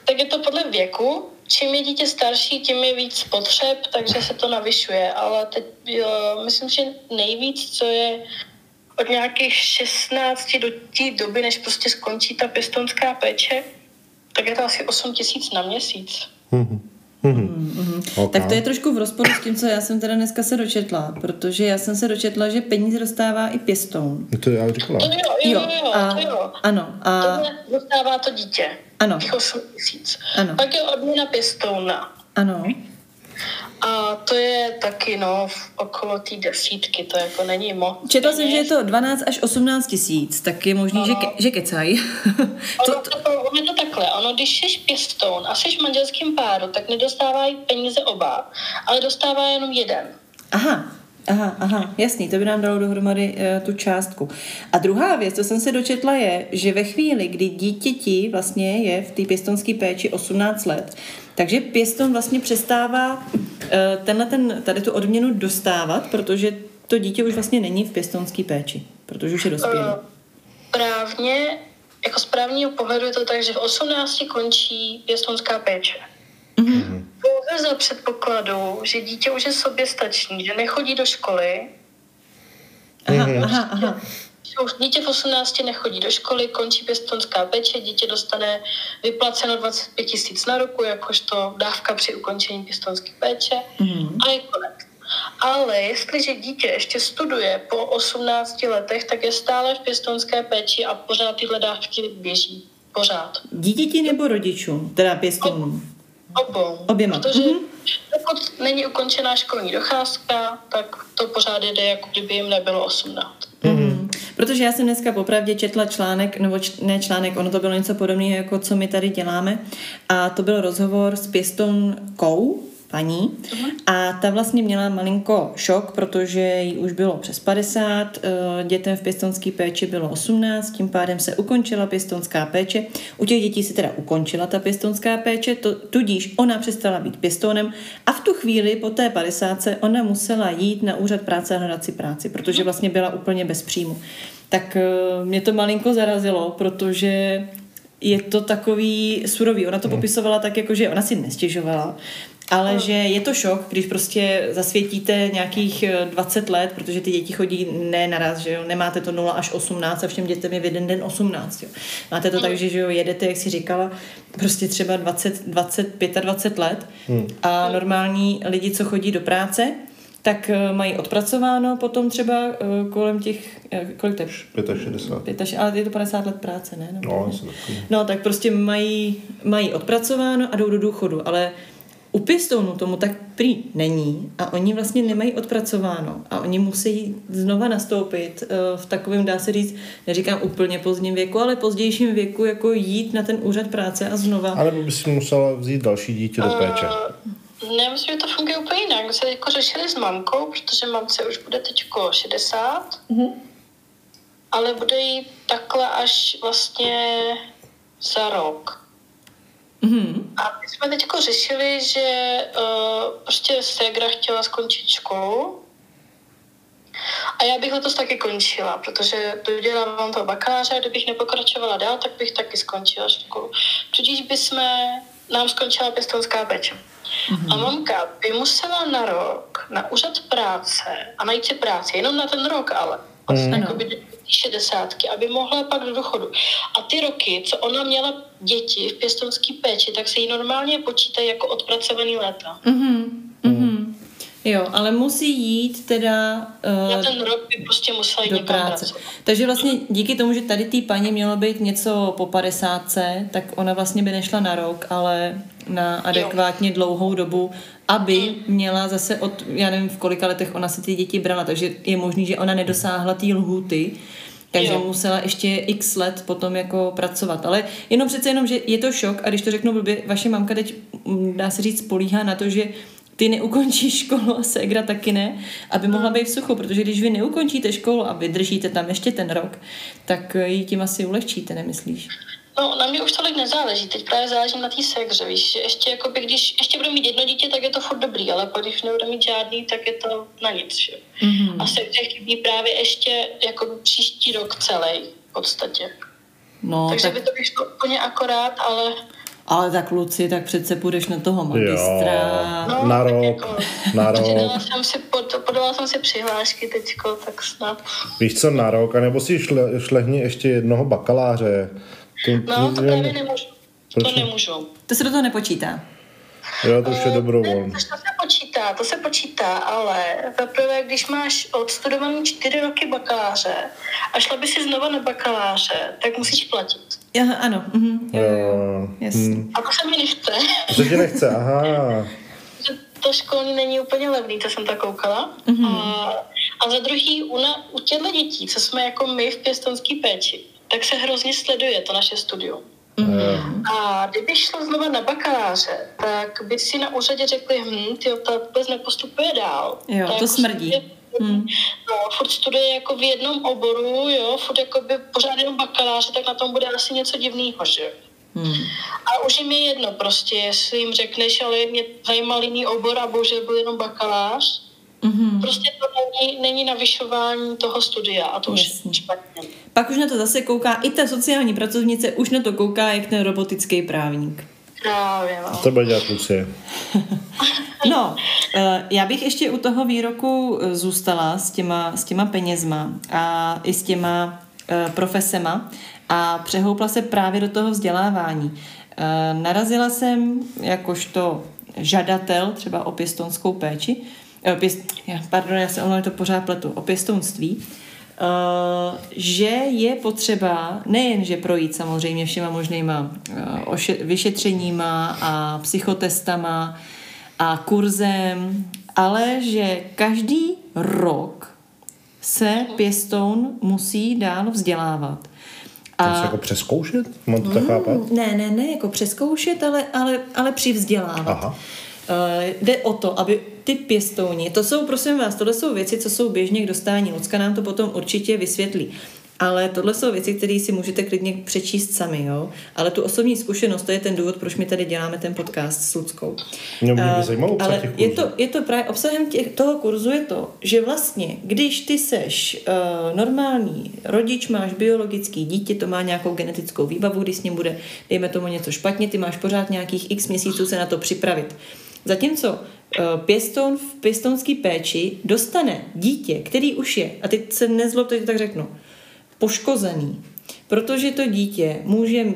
Tak je to podle věku. čím je dítě starší, tím je víc potřeb, takže se to navyšuje, ale teď jo, myslím, že nejvíc, co je od nějakých 16 do té doby, než prostě skončí ta pěstonská péče, tak je to asi 8 tisíc na měsíc. Mm-hmm. Mm-hmm. Okay. Tak to je trošku v rozporu s tím, co já jsem teda dneska se dočetla, protože já jsem se dočetla, že peníze dostává i pěstoun. To já říkala. Jo, jo, jo, jo, a, to jo. Ano. A... Tohle dostává to dítě. Ano. 8 tisíc. Ano. Pak je odměna pěstouna. Ano. A to je taky, no, okolo té desítky, to jako není moc. Četla jsem, že je to 12 až 18 tisíc, tak je možný, no. že, ke, že kecají. to, ono, to, ono je to takhle, ono, když jsi pěstoun a jsi v manželském páru, tak nedostávají peníze oba, ale dostává jenom jeden. Aha, Aha, aha, jasný, to by nám dalo dohromady uh, tu částku. A druhá věc, co jsem se dočetla, je, že ve chvíli, kdy dítěti vlastně je v té pěstonské péči 18 let, takže pěston vlastně přestává uh, tenhle ten, tady tu odměnu dostávat, protože to dítě už vlastně není v pěstonské péči, protože už je dospělé. Uh, právně, jako z právního pohledu je to tak, že v 18 končí pěstonská péče. Mm-hmm. Pouze za předpokladu, že dítě už je soběstačný, že nechodí do školy. Aha, mm-hmm. aha, aha. Už dítě v 18 nechodí do školy, končí pěstonská péče, dítě dostane vyplaceno 25 tisíc na roku, jakožto dávka při ukončení pěstonské péče mm-hmm. a je konec. Ale jestliže dítě ještě studuje po 18 letech, tak je stále v pěstonské péči a pořád tyhle dávky běží. Pořád. Dítěti nebo rodičům, teda pěstounům? Obou. Oběma. Protože mm-hmm. pokud není ukončená školní docházka, tak to pořád jde, jako kdyby jim nebylo 18. Mm-hmm. Protože já jsem dneska popravdě četla článek, nebo č- ne článek, ono to bylo něco podobného, jako co my tady děláme. A to byl rozhovor s pěstonkou, paní a ta vlastně měla malinko šok, protože jí už bylo přes 50, eh, dětem v pěstonské péči bylo 18, tím pádem se ukončila pěstonská péče. U těch dětí se teda ukončila ta pěstonská péče, to, tudíž ona přestala být pěstonem a v tu chvíli po té 50 ona musela jít na úřad práce a hledat si práci, protože vlastně byla úplně bez příjmu. Tak eh, mě to malinko zarazilo, protože je to takový surový. Ona to popisovala tak, jako že ona si nestěžovala, ale hmm. že je to šok, když prostě zasvětíte nějakých 20 eh, let, protože ty děti chodí ne naraz, že jo, nemáte to 0 až 18 a všem dětem je v jeden den 18, jo. Máte to hmm. tak, že, že jo, jedete, jak si říkala, prostě třeba 20, 20 25 let hmm. a normální lidi, co chodí do práce, tak eh, mají odpracováno potom třeba eh, kolem těch, kolik to je? 65. 65, ale je to 50 let práce, ne? No, no, no tak prostě mají, mají odpracováno a jdou do důchodu, ale u pěstounů tomu tak prý není a oni vlastně nemají odpracováno a oni musí znova nastoupit eh, v takovém, dá se říct, neříkám úplně pozdním věku, ale pozdějším věku, jako jít na ten úřad práce a znova. Ale by si musela vzít další dítě do péče. Uh, ne, myslím, že to funguje úplně jinak. My jsme jako řešili s mamkou, protože mamce už bude teď 60, uh-huh. ale bude jí takhle až vlastně za rok. Mm-hmm. A my jsme teď řešili, že uh, prostě Segra chtěla skončit školu a já bych letos taky končila, protože dodělávám toho bakaláře a kdybych nepokračovala dál, tak bych taky skončila školu. Tudíž bychom nám skončila pěstonská péče. Mm-hmm. A mamka by musela na rok na úřad práce a najít si práci, jenom na ten rok ale. Vlastně mm. jako by šedesátky, aby mohla pak do důchodu. A ty roky, co ona měla děti v pěstonské péči, tak se jí normálně počítají jako odpracovaný léta. Mm-hmm. Mm-hmm. Jo, ale musí jít teda... Uh, Na ten rok by prostě musela jít do práce. Pracovat. Takže vlastně díky tomu, že tady té paní mělo být něco po padesátce, tak ona vlastně by nešla na rok, ale na adekvátně jo. dlouhou dobu, aby mm. měla zase od, já nevím, v kolika letech ona si ty děti brala, takže je možný, že ona nedosáhla té lhuty, takže jo. musela ještě x let potom jako pracovat. Ale jenom přece jenom, že je to šok a když to řeknu blbě, vaše mamka teď, mm, dá se říct, políhá na to, že ty neukončíš školu a ségra taky ne, aby mohla být v suchu, protože když vy neukončíte školu a vydržíte tam ještě ten rok, tak ji tím asi ulehčíte, nemyslíš? No, na mě už tolik nezáleží. Teď právě záleží na té segře, víš. Ještě, jakoby, když ještě budu mít jedno dítě, tak je to furt dobrý, ale pak, když nebudu mít žádný, tak je to na nic. Že? Mm-hmm. A segře chybí právě ještě jako příští rok celý v podstatě. No, Takže tak... by to vyšlo úplně akorát, ale Ale tak Luci, tak přece půjdeš na toho magistra. Jo, no, na rok, jako, na rok. Podala jsem, si, pod, podala jsem si přihlášky teďko, tak snad. Víš co, na rok, anebo si šle, šlehni ještě jednoho bakaláře. To, no, to právě nemůžu. To nemůžu. To se do toho nepočítá. Jo, to už je dobrovolné. To se počítá, to se počítá, ale zaprvé, když máš odstudovaný čtyři roky bakaláře a šla by si znova na bakaláře, tak musíš platit. Aha, ano. Mhm. Jo, jo, jo. Mm. A to se mi nechce. To se ti nechce, aha. to školní není úplně levný, to jsem tak koukala. Mm-hmm. A, a za druhý, u, na, u těchto dětí, co jsme jako my v pěstonské péči, tak se hrozně sleduje to naše studium. Mm-hmm. A kdyby šlo znova na bakaláře, tak by si na úřadě řekli, hm, ty ta vůbec nepostupuje dál. Jo, tak to smrdí. Hmm. No, furt studuje jako v jednom oboru, jo, furt jako by pořád jenom bakaláře, tak na tom bude asi něco divného, že Hmm. A už jim je jedno prostě, jestli jim řekneš, ale mě zajímal jiný obor a bože, byl jenom bakalář, Mm-hmm. Prostě to není, není navyšování toho studia a to Jasně. už špatně. Pak už na to zase kouká i ta sociální pracovnice, už na to kouká jak ten robotický právník. Právě, no. To bude dělat Lucie. no, eh, já bych ještě u toho výroku eh, zůstala s těma, s těma penězma a i s těma uh, profesema a přehoupla se právě do toho vzdělávání. Narazila jsem jakožto žadatel třeba o pěstonskou péči, Eh, pěst, pardon, já se omlouvám, to pořád pletu, o pěstounství, uh, že je potřeba nejenže projít samozřejmě všema možnýma uh, vyšetřeníma a psychotestama a kurzem, ale že každý rok se pěstoun musí dál vzdělávat. A... To jako přeskoušet? Mám to tak mm, chápat? Ne, ne, ne, jako přeskoušet, ale, ale, ale přivzdělávat. Aha. Uh, jde o to, aby ty pěstouni, to jsou, prosím vás, tohle jsou věci, co jsou běžně k dostání. Lucka nám to potom určitě vysvětlí. Ale tohle jsou věci, které si můžete klidně přečíst sami, jo. Ale tu osobní zkušenost, to je ten důvod, proč my tady děláme ten podcast s Luckou. Mě by uh, zajímalo ale těch je to, je to právě obsahem těch, toho kurzu je to, že vlastně, když ty seš uh, normální rodič, máš biologický dítě, to má nějakou genetickou výbavu, když s ním bude, dejme tomu něco špatně, ty máš pořád nějakých x měsíců se na to připravit. Zatímco eh, pěstoun v pěstounské péči dostane dítě, který už je, a teď se nezlobte, že tak řeknu, poškozený, protože to dítě může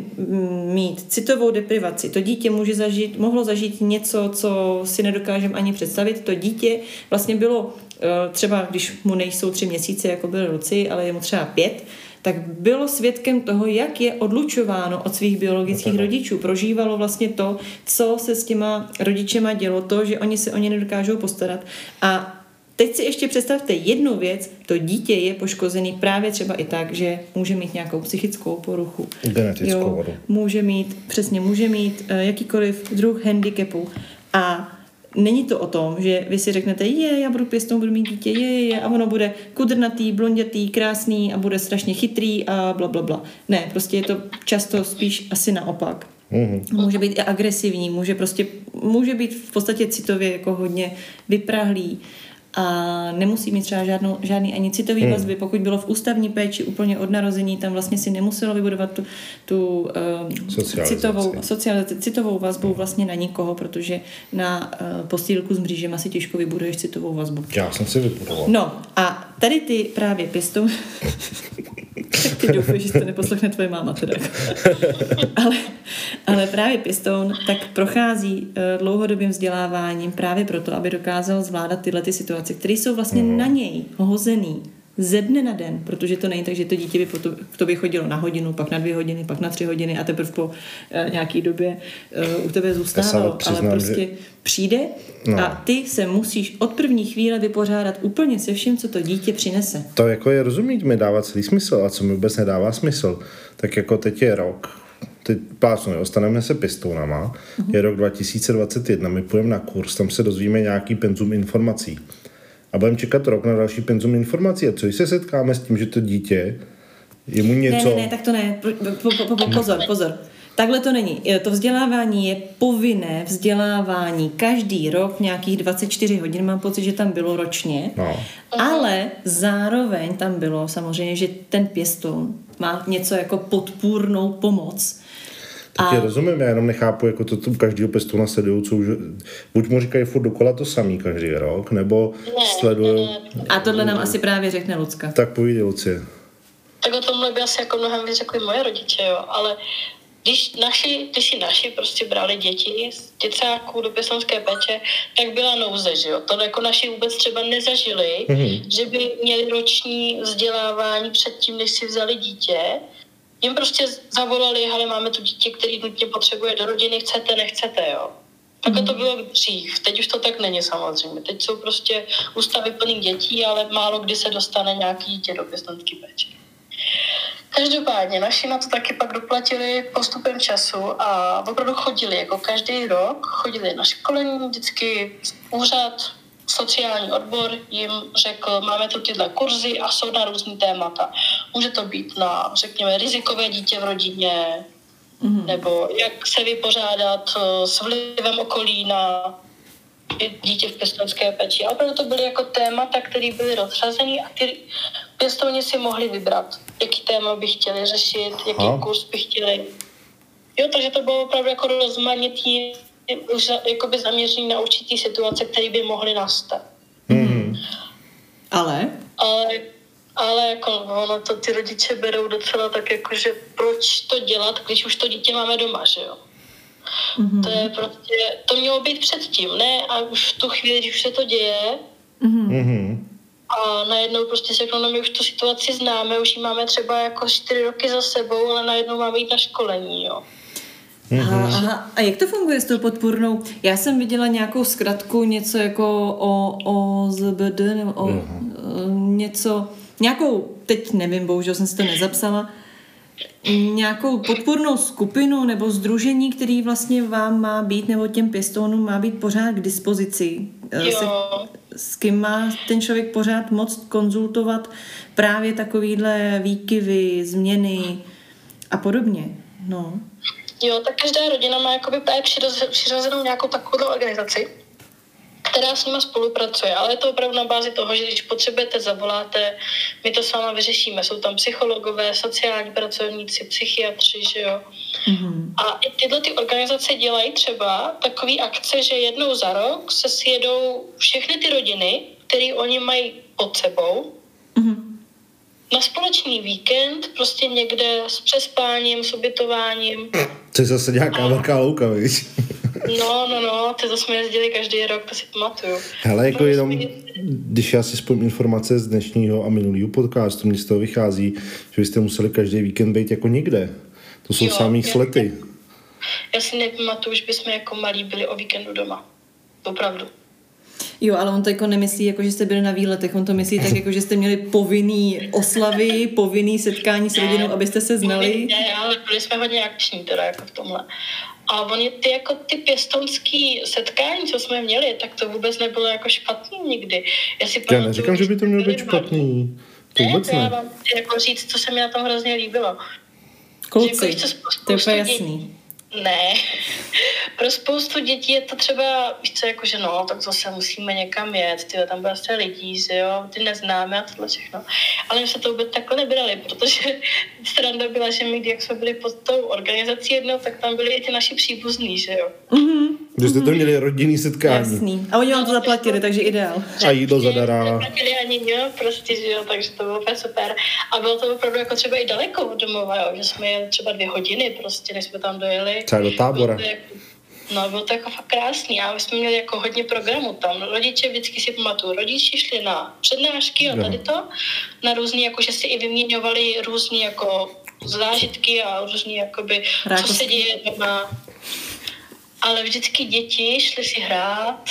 mít citovou deprivaci, to dítě může zažít, mohlo zažít něco, co si nedokážeme ani představit. To dítě vlastně bylo eh, třeba, když mu nejsou tři měsíce, jako byl Luci, ale je mu třeba pět, tak bylo svědkem toho, jak je odlučováno od svých biologických rodičů. Prožívalo vlastně to, co se s těma rodičema dělo, to, že oni se o ně nedokážou postarat. A Teď si ještě představte jednu věc, to dítě je poškozený právě třeba i tak, že může mít nějakou psychickou poruchu. Genetickou jo, Může mít, přesně, může mít uh, jakýkoliv druh handicapu a není to o tom, že vy si řeknete, je, já budu pěstou, budu mít dítě, je, je, a ono bude kudrnatý, blondětý, krásný a bude strašně chytrý a bla, bla, bla. Ne, prostě je to často spíš asi naopak. Mm-hmm. Může být i agresivní, může prostě, může být v podstatě citově jako hodně vyprahlý a nemusí mít třeba žádnou, žádný ani citový hmm. vazby. Pokud bylo v ústavní péči úplně od narození, tam vlastně si nemuselo vybudovat tu, tu uh, citovou, socializaci, citovou vazbu vlastně na nikoho, protože na uh, postýlku s mřížem asi těžko vybuduješ citovou vazbu. Já jsem si vybudoval. No a tady ty právě pěstou... tak ty doufám, že to neposlechne tvoje máma teda. ale, ale právě pěstoun tak prochází uh, dlouhodobým vzděláváním právě proto, aby dokázal zvládat tyhle ty situace situace, které jsou vlastně mm. na něj hozený ze dne na den, protože to není tak, že to dítě by po to, k tobě chodilo na hodinu, pak na dvě hodiny, pak na tři hodiny a teprve po uh, nějaký době uh, u tebe zůstávalo, ale prostě že... přijde no. a ty se musíš od první chvíle vypořádat úplně se vším, co to dítě přinese. To jako je rozumít, mi dává celý smysl a co mi vůbec nedává smysl, tak jako teď je rok, teď plácnu, ostaneme se pistounama, uh-huh. je rok 2021, my půjdeme na kurz, tam se dozvíme nějaký penzum informací a budeme čekat rok na další penzum informací. A co když se setkáme s tím, že to dítě je mu něco... Ne, ne, ne, tak to ne. Po, po, po, pozor, pozor. Takhle to není. To vzdělávání je povinné vzdělávání každý rok, nějakých 24 hodin, mám pocit, že tam bylo ročně, no. ale zároveň tam bylo samozřejmě, že ten pěstoun má něco jako podpůrnou pomoc, Taky a... rozumím, já jenom nechápu, jako to tu každýho pěstouna sledují, co už, buď mu říkají furt dokola to samý každý rok, nebo sledují... A tohle nám asi právě řekne Lucka. Tak povídej, Lucie. Tak o tomhle by asi jako mnohem víc řekli moje rodiče, jo, ale když, naši, když si naši prostě brali děti z děcáků do pěstonské peče, tak byla nouze, že jo. To jako naši vůbec třeba nezažili, mm-hmm. že by měli roční vzdělávání předtím, než si vzali dítě. Jim prostě zavolali, ale máme tu dítě, který nutně potřebuje do rodiny, chcete, nechcete, jo. Takhle to mhm. bylo dřív. Teď už to tak není samozřejmě. Teď jsou prostě ústavy plný dětí, ale málo kdy se dostane nějaký dítě do pěstonské péče. Každopádně naši na to taky pak doplatili postupem času a opravdu chodili, jako každý rok chodili na školení, vždycky úřad, sociální odbor jim řekl, máme tu tyhle kurzy a jsou na různý témata. Může to být na, řekněme, rizikové dítě v rodině, mm-hmm. nebo jak se vypořádat eh, s vlivem okolí na dítě v pěstounské péči. A opravdu to byly jako témata, které byly rozřazený a ty pěstouni si mohli vybrat, jaký téma by chtěli řešit, jaký Aha. kurz by chtěli. Jo, takže to bylo opravdu jako rozmanitý, už jakoby zaměřený na určitý situace, které by mohly nastat. Mm-hmm. Ale? Ale ale jako ono to ty rodiče berou docela tak jako, že proč to dělat, když už to dítě máme doma, že jo? Mm-hmm. To je prostě, to mělo být předtím, ne? A už v tu chvíli, když už se to děje, mm-hmm. a najednou prostě se no my už tu situaci známe, už ji máme třeba jako čtyři roky za sebou, ale najednou máme jít na školení, jo. Aha, aha. A jak to funguje s tou podpůrnou? Já jsem viděla nějakou zkratku, něco jako o, o ZBD, nebo o mm. něco, nějakou, teď nevím, bohužel jsem si to nezapsala, nějakou podpornou skupinu nebo združení, který vlastně vám má být, nebo těm pěstounům má být pořád k dispozici. Eh, se, s kým má ten člověk pořád moc konzultovat právě takovýhle výkyvy, změny a podobně. No. Jo, tak každá rodina má jakoby právě přirozenou nějakou takovou organizaci, která s nima spolupracuje, ale je to opravdu na bázi toho, že když potřebujete, zavoláte, my to s váma vyřešíme. Jsou tam psychologové, sociální pracovníci, psychiatři, že jo. Mm-hmm. A i tyhle ty organizace dělají třeba takové akce, že jednou za rok se sjedou všechny ty rodiny, které oni mají pod sebou, mm-hmm. Na společný víkend, prostě někde s přespáním, s ubytováním. To je zase nějaká a... velká louka, víš? No, no, no, ty to jsme jezdili každý rok, to si pamatuju. Hele, jako no, jenom, když já si spojím informace z dnešního a minulého podcastu, mě z toho vychází, že byste museli každý víkend být jako někde. To jsou jo, samý slety. Já si nepamatuju, že bychom jako malí byli o víkendu doma. Opravdu. Jo, ale on to jako nemyslí, jako že jste byli na výletech, on to myslí tak, jako že jste měli povinný oslavy, povinný setkání s rodinou, abyste se znali. Ne, ale byli jsme hodně akční teda jako v tomhle. A oni ty jako ty pěstonský setkání, co jsme měli, tak to vůbec nebylo jako špatný nikdy. Já, si já neříkám, že by to mělo být špatný. To vůbec ne. Já vám jako říct, co se mi na tom hrozně líbilo. Kluci, jako, to je jasný. Ne. Pro spoustu dětí je to třeba, víš co, jako, že no, tak zase musíme někam jet, ty tam se lidí, že jo, ty neznáme a tohle všechno. Ale my se to vůbec takhle nebrali, protože stranda byla, že my, jak jsme byli pod tou organizací jednou, tak tam byli i ty naši příbuzní, že jo. Mm-hmm. Že jste to měli rodinný setkání. Jasný. A oni vám to zaplatili, takže ideál. A jídlo zadará. Zaplatili ani jo, prostě, že jo, takže to bylo úplně super. A bylo to opravdu jako třeba i daleko od domova, jo, že jsme jeli třeba dvě hodiny prostě, než jsme tam dojeli. Třeba do tábora. Jako, no, bylo to jako fakt krásný a my jsme měli jako hodně programu tam. Rodiče vždycky si pamatuju, rodiči šli na přednášky a tady to, na různý, jako že si i vyměňovali různý jako zážitky a různý jakoby, co se děje doma ale vždycky děti šly si hrát.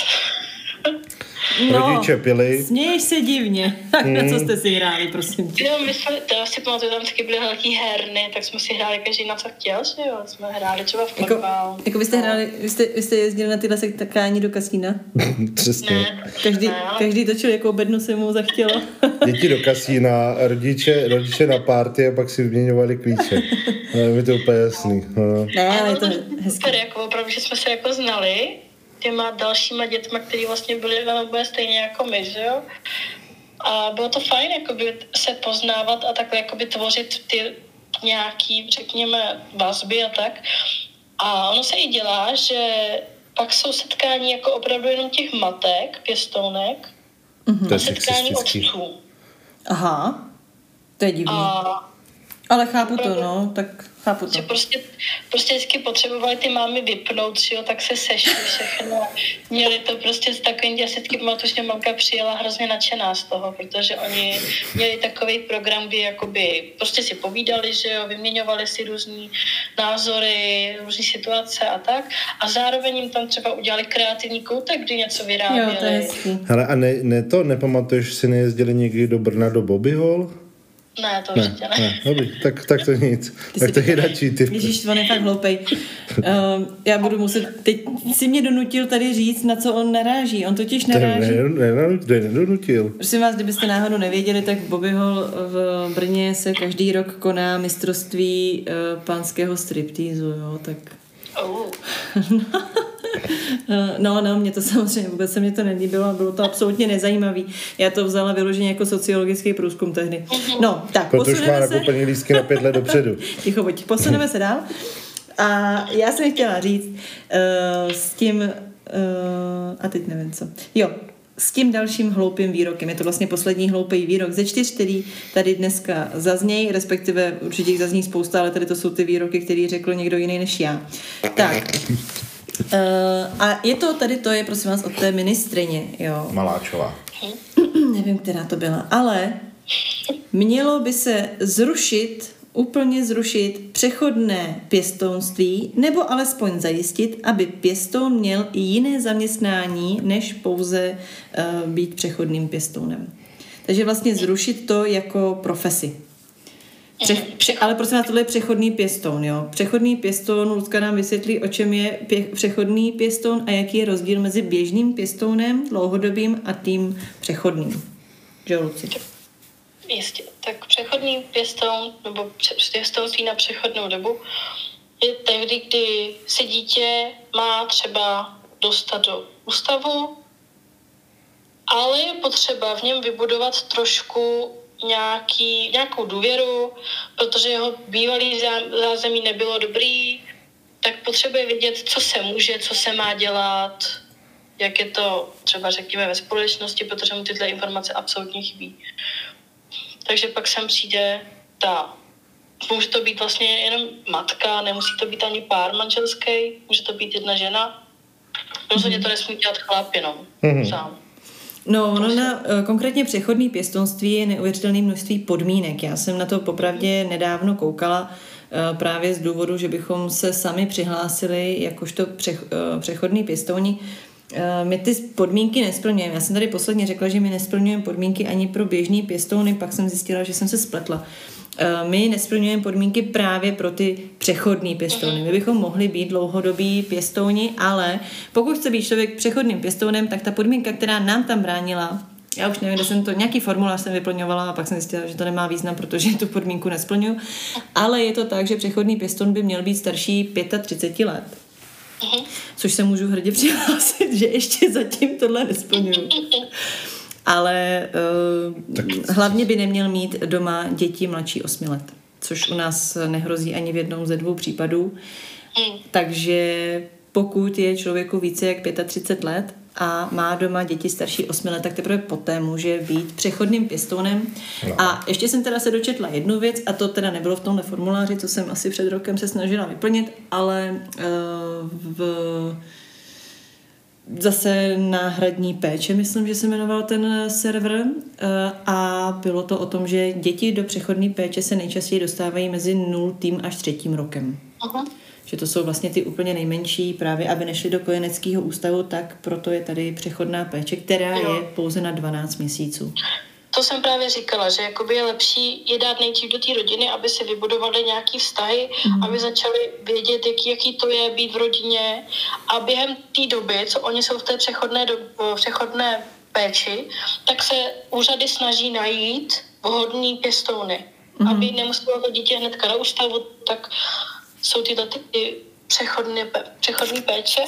No, Rodiče pili. Směješ se divně. Tak mm. na co jste si hráli, prosím tě? Jo, my jsme, to si pamatuju, tam taky byly velký herny, tak jsme si hráli každý na co chtěl, že jo? Jsme hráli třeba v jako, jako vy jste no. hráli, vy jste, vy jste jezdili na tyhle setkání do kasína? Přesně. Ne, každý, ne, každý točil, jako bednu se mu zachtělo. Děti do kasína, rodiče, rodiče na párty a pak si vyměňovali klíče. No, je to úplně jasný. No. Ne, ale je to hezké. Super, jako opravdu, že jsme se jako znali těma dalšíma dětma, který vlastně byli na stejně jako my, že jo? A bylo to fajn jakoby, se poznávat a takhle jakoby tvořit ty nějaký, řekněme, vazby a tak. A ono se i dělá, že pak jsou setkání jako opravdu jenom těch matek, pěstounek, mm-hmm. a setkání otců. Aha, to je divný. A ale chápu to, no, tak chápu to. Že prostě, prostě vždycky potřebovali ty mámy vypnout, jo, tak se sešli všechno. Měli to prostě s takovým, já si vždycky pamatuju, že mamka přijela hrozně nadšená z toho, protože oni měli takový program, kdy jakoby prostě si povídali, že jo, vyměňovali si různý názory, různé situace a tak. A zároveň jim tam třeba udělali kreativní koutek, kdy něco vyráběli. Jo, to je. Hele, a ne, ne to, nepamatuješ, si nejezdili někdy do Brna do Bobby Hall? Ne, to určitě ne. ne. Dobrý, tak, tak to nic. Ty tak to je radši ty. Ježíš, on je fakt hloupej. Uh, já budu muset, teď si mě donutil tady říct, na co on naráží. On totiž naráží... Ne, ne, ne, ne, nedonutil. Prosím vás, kdybyste náhodou nevěděli, tak Bobbyhol v Brně se každý rok koná mistrovství uh, pánského striptýzu, jo, tak... Oh. No, no, mě to samozřejmě vůbec se mě to nelíbilo bylo to absolutně nezajímavý. Já to vzala vyloženě jako sociologický průzkum tehdy. No, tak, Protože má se... nakoupený lístky na pět let dopředu. Ticho, pojď, posuneme se dál. A já jsem chtěla říct uh, s tím, uh, a teď nevím co. Jo, s tím dalším hloupým výrokem. Je to vlastně poslední hloupý výrok ze čtyř, který tady dneska zaznějí, respektive určitě jich zazní spousta, ale tady to jsou ty výroky, který řekl někdo jiný než já. Tak, Uh, a je to, tady to je prosím vás od té ministrině, jo. Maláčová. Nevím, která to byla, ale mělo by se zrušit, úplně zrušit přechodné pěstounství, nebo alespoň zajistit, aby pěstoun měl i jiné zaměstnání, než pouze uh, být přechodným pěstounem. Takže vlastně zrušit to jako profesi. Pře, pře, ale prosím vás, tohle je přechodný pěstoun, jo. Přechodný pěstoun, Lucka nám vysvětlí, o čem je pě, přechodný pěstoun a jaký je rozdíl mezi běžným pěstounem, dlouhodobým a tím přechodným. Že, Luci? Jistě. Tak přechodný pěstoun, nebo pěstounství na přechodnou dobu, je tehdy, kdy se dítě má třeba dostat do ústavu, ale je potřeba v něm vybudovat trošku nějaký, nějakou důvěru, protože jeho bývalý zázemí nebylo dobrý, tak potřebuje vědět, co se může, co se má dělat, jak je to třeba řekněme ve společnosti, protože mu tyhle informace absolutně chybí. Takže pak sem přijde ta, může to být vlastně jenom matka, nemusí to být ani pár manželský, může to být jedna žena. Rozhodně to nesmí dělat chlap jenom mm-hmm. sám. No, ono na eh, konkrétně přechodný pěstonství je neuvěřitelné množství podmínek. Já jsem na to popravdě nedávno koukala eh, právě z důvodu, že bychom se sami přihlásili jakožto eh, přechodný pěstouni. My ty podmínky nesplňujeme. Já jsem tady posledně řekla, že my nesplňujeme podmínky ani pro běžný pěstouny, pak jsem zjistila, že jsem se spletla. Eh, my nesplňujeme podmínky právě pro ty přechodní pěstouny. My bychom mohli být dlouhodobí pěstouni, ale pokud chce být člověk přechodným pěstounem, tak ta podmínka, která nám tam bránila, já už nevím, kde jsem to, nějaký formulář jsem vyplňovala a pak jsem zjistila, že to nemá význam, protože tu podmínku nesplňuju. Ale je to tak, že přechodný pěstoun by měl být starší 35 let. Což se můžu hrdě přihlásit, že ještě zatím tohle nesplňuju ale uh, tak... hlavně by neměl mít doma děti mladší 8 let, což u nás nehrozí ani v jednom ze dvou případů. Mm. Takže pokud je člověku více jak 35 let a má doma děti starší 8 let, tak teprve poté může být přechodným pěstounem. No. A ještě jsem teda se dočetla jednu věc, a to teda nebylo v tomhle formuláři, co jsem asi před rokem se snažila vyplnit, ale uh, v zase náhradní péče, myslím, že se jmenoval ten server eh, a bylo to o tom, že děti do přechodné péče se nejčastěji dostávají mezi nultým až třetím rokem. Aha. Že to jsou vlastně ty úplně nejmenší, právě aby nešli do kojeneckého ústavu, tak proto je tady přechodná péče, která jo. je pouze na 12 měsíců to jsem právě říkala, že jakoby je lepší je dát nejdřív do té rodiny, aby si vybudovali nějaký vztahy, mm. aby začali vědět, jaký, jaký to je být v rodině a během té doby, co oni jsou v té přechodné, do, přechodné péči, tak se úřady snaží najít vhodný pěstouny. Mm. Aby nemuselo to dítě hnedka na ústavu, tak jsou tyhle ty přechodné, přechodné péče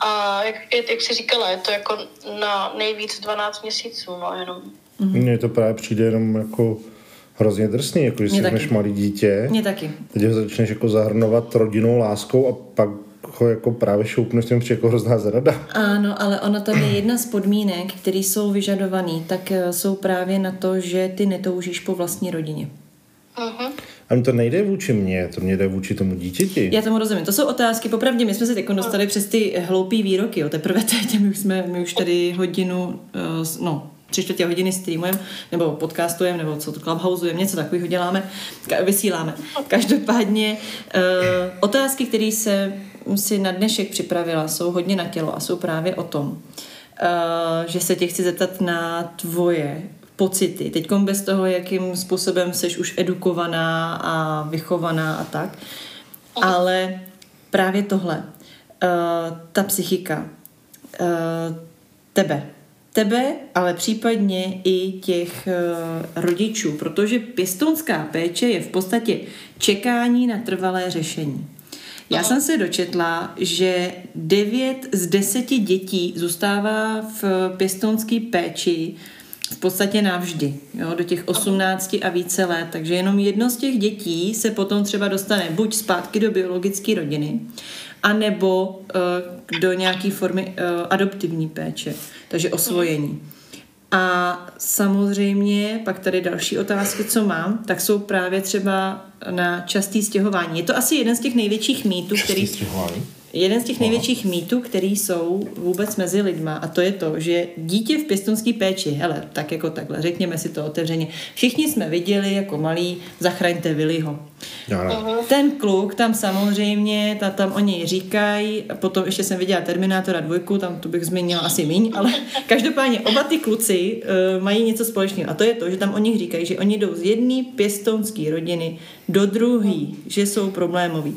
a jak, jak jsi říkala, je to jako na nejvíc 12 měsíců, no jenom. Mm-hmm. Mně to právě přijde jenom jako hrozně drsný, jako že si vezmeš malý dítě. Mě taky. Teď ho začneš jako zahrnovat rodinou láskou a pak ho jako právě šoupneš, tím jako hrozná zrada. Ano, ale ono tam je jedna z podmínek, které jsou vyžadované, tak eh, jsou právě na to, že ty netoužíš po vlastní rodině. Uh-huh. A to nejde vůči mně, to mě jde vůči tomu dítěti. Já tomu rozumím. To jsou otázky. Popravdě, my jsme se teď dostali přes ty hloupý výroky. Jo. Teprve teď, my už, jsme, my už tady hodinu, uh, no, tři čtvrtě hodiny streamujeme, nebo podcastujeme, nebo co to clubhousujeme, něco takového děláme, vysíláme. Každopádně uh, otázky, které se si na dnešek připravila, jsou hodně na tělo a jsou právě o tom, uh, že se tě chci zeptat na tvoje pocity. Teď bez toho, jakým způsobem jsi už edukovaná a vychovaná a tak. Ale právě tohle, uh, ta psychika, uh, tebe, tebe, ale případně i těch uh, rodičů, protože pěstounská péče je v podstatě čekání na trvalé řešení. Já jsem se dočetla, že 9 z 10 dětí zůstává v pěstounské péči podstatě navždy, jo, do těch 18 a více let, takže jenom jedno z těch dětí se potom třeba dostane buď zpátky do biologické rodiny, anebo uh, do nějaké formy uh, adoptivní péče, takže osvojení. A samozřejmě pak tady další otázky, co mám, tak jsou právě třeba na častý stěhování. Je to asi jeden z těch největších mýtů, který... Stěhování? Jeden z těch největších mýtů, který jsou vůbec mezi lidma, a to je to, že dítě v pěstonské péči, hele, tak jako takhle, řekněme si to otevřeně, všichni jsme viděli jako malí, zachraňte Viliho. Ten kluk tam samozřejmě, ta, tam o něj říkají, potom ještě jsem viděla Terminátora dvojku, tam to bych zmínila asi míň, ale každopádně oba ty kluci uh, mají něco společného a to je to, že tam o nich říkají, že oni jdou z jedné pěstonské rodiny do druhé, že jsou problémoví.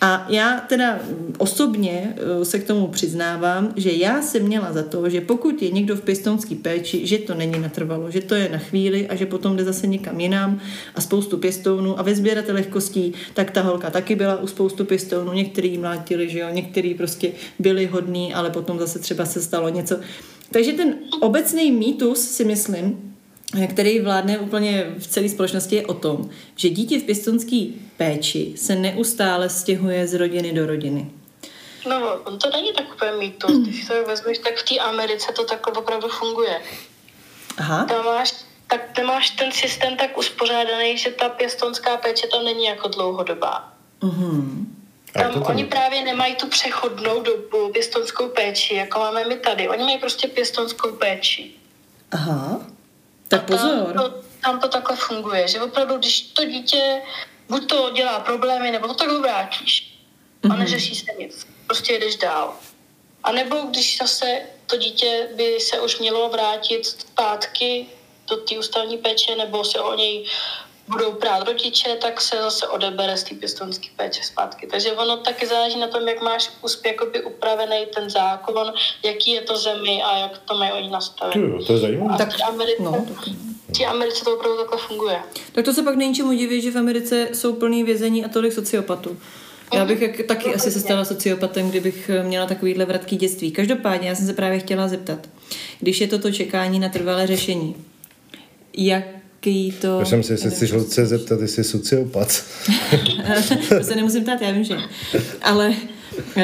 A já teda osobně eh, se k tomu přiznávám, že já jsem měla za to, že pokud je někdo v pěstounský péči, že to není natrvalo, že to je na chvíli a že potom jde zase někam jinam a spoustu pěstounů a ve sběratelech kostí, tak ta holka taky byla u spoustu pěstounů, některý mlátili, že jo, některý prostě byli hodní, ale potom zase třeba se stalo něco. Takže ten obecný mýtus si myslím, který vládne úplně v celé společnosti, je o tom, že dítě v pěstonské péči se neustále stěhuje z rodiny do rodiny. No, on to není tak úplně mýtus. Mm. Když to vezmeš, tak v té Americe to takhle opravdu funguje. Aha. Tam máš, tak tam máš ten systém tak uspořádaný, že ta pěstonská péče tam není jako dlouhodobá. Mm-hmm. Tam to oni právě nemají tu přechodnou dobu pěstonskou péči, jako máme my tady. Oni mají prostě pěstonskou péči. Aha. Tak pozor. Tam to, tam to takhle funguje, že opravdu, když to dítě buď to dělá problémy, nebo to tak ho vrátíš a mhm. neřeší se nic. Prostě jedeš dál. A nebo když zase to dítě by se už mělo vrátit zpátky do té ústavní péče, nebo se o něj budou prát rodiče, tak se zase odebere z té pěstonské péče zpátky. Takže ono taky záleží na tom, jak máš úspěch upravený ten zákon, jaký je to zemi a jak to mají oni nastavené. To je zajímavé. Tak v Americe, no, v Americe to opravdu takhle funguje. Tak to se pak není čemu divit, že v Americe jsou plný vězení a tolik sociopatů. Já bych jak, taky asi se stala sociopatem, kdybych měla takovýhle vratký dětství. Každopádně, já jsem se právě chtěla zeptat, když je toto čekání na trvalé řešení, jak jaký to... Já jsem si, jestli chceš se zeptat, jestli je sociopat. to se nemusím ptát, já vím, že. Ale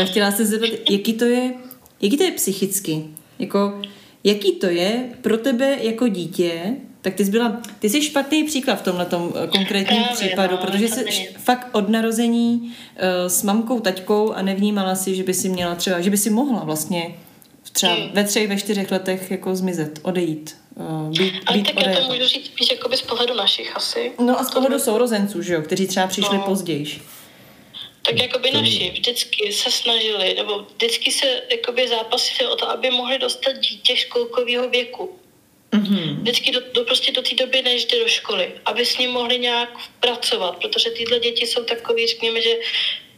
chtěla se zeptat, jaký to je, jaký to je psychicky? Jako, jaký to je pro tebe jako dítě, tak ty jsi byla, ty jsi špatný příklad v tomhle eh, konkrétním Právě, případu, no, protože jsi fakt od narození uh, s mamkou, taťkou a nevnímala si, že by si měla třeba, že by si mohla vlastně třeba hmm. ve třech, ve čtyřech letech jako zmizet, odejít. Uh, být, Ale být tak odejít. já to můžu říct spíš jakoby z pohledu našich asi. No a z pohledu sourozenců, že jo, kteří třeba přišli no. později. Tak jakoby naši vždycky se snažili, nebo vždycky se jakoby zápasili o to, aby mohli dostat dítě školkového věku. Mm-hmm. Vždycky do, do, prostě do té doby, než jde do školy, aby s ním mohli nějak pracovat, protože tyhle děti jsou takový, řekněme, že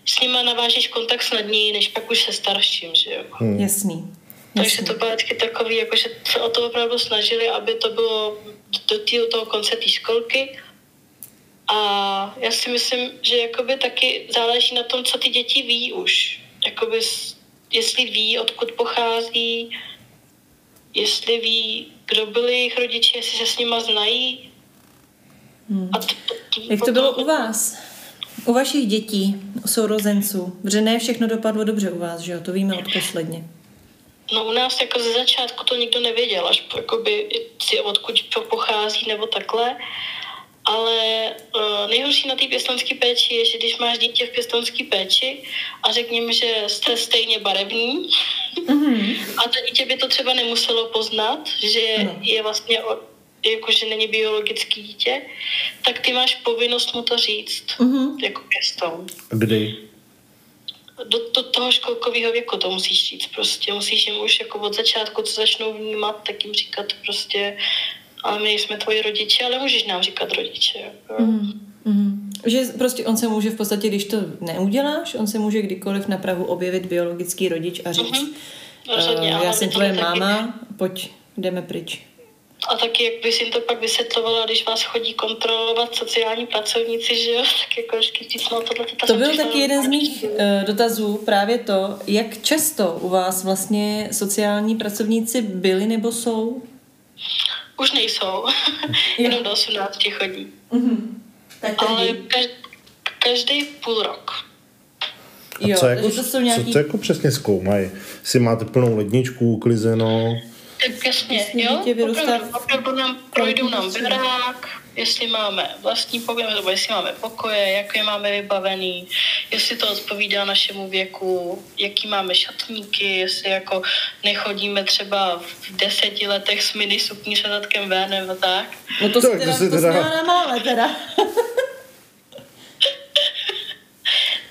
s nima navážíš kontakt snadněji, než pak už se starším, že jo. Hmm. Jasný. Takže to bylo vždycky takový, jako, že se o to opravdu snažili, aby to bylo do tý, toho konce té školky. A já si myslím, že jakoby taky záleží na tom, co ty děti ví už. Jakoby, jestli ví, odkud pochází, jestli ví, kdo byli jejich rodiče, jestli se s nima znají. Hmm. A t- t- Jak to bylo u vás? U vašich dětí, sourozenců, protože ne všechno dopadlo dobře u vás, že jo? To víme od posledně. No u nás jako ze začátku to nikdo nevěděl, až jakoby si odkud pochází nebo takhle. Ale uh, nejhorší na té pěstonské péči je, že když máš dítě v pěstonské péči a řekněme, že jste stejně barevní mm-hmm. a to dítě by to třeba nemuselo poznat, že mm. je vlastně jakože není biologický dítě, tak ty máš povinnost mu to říct, mm-hmm. jako pěstoun. Kdy? Do, do toho školkového věku to musíš říct prostě. Musíš jim už jako od začátku, co začnou vnímat, tak jim říkat prostě ale my jsme tvoji rodiče, ale můžeš nám říkat rodiče. Jako. Mm-hmm. Že prostě on se může v podstatě, když to neuděláš, on se může kdykoliv na Prahu objevit biologický rodič a říct, mm-hmm. Rozhodně, uh, já jsem tvoje máma, taky... pojď, jdeme pryč. A taky, jak bys jim to pak vysvětlovala, když vás chodí kontrolovat sociální pracovníci, že jo, tak jako vždycky říct, no tohle to byl taky jeden z mých uh, dotazů, právě to, jak často u vás vlastně sociální pracovníci byli nebo jsou? Už nejsou, jenom do 18 chodí. Mm-hmm. Tak Ale každý, každý půl rok. A co, jako, to jsou nějaký... co to jako přesně zkoumají? Si máte plnou ledničku uklizeno? Tak jasně, jo, opravdu, opravdu nám projdou nám berák, jestli máme vlastní pokoj, nebo jestli máme pokoje, jak je máme vybavený, jestli to odpovídá našemu věku, jaký máme šatníky, jestli jako nechodíme třeba v deseti letech s mini sukní se zadkem ven nebo tak. No to, to, si teda, to, si teda... to nemáme teda.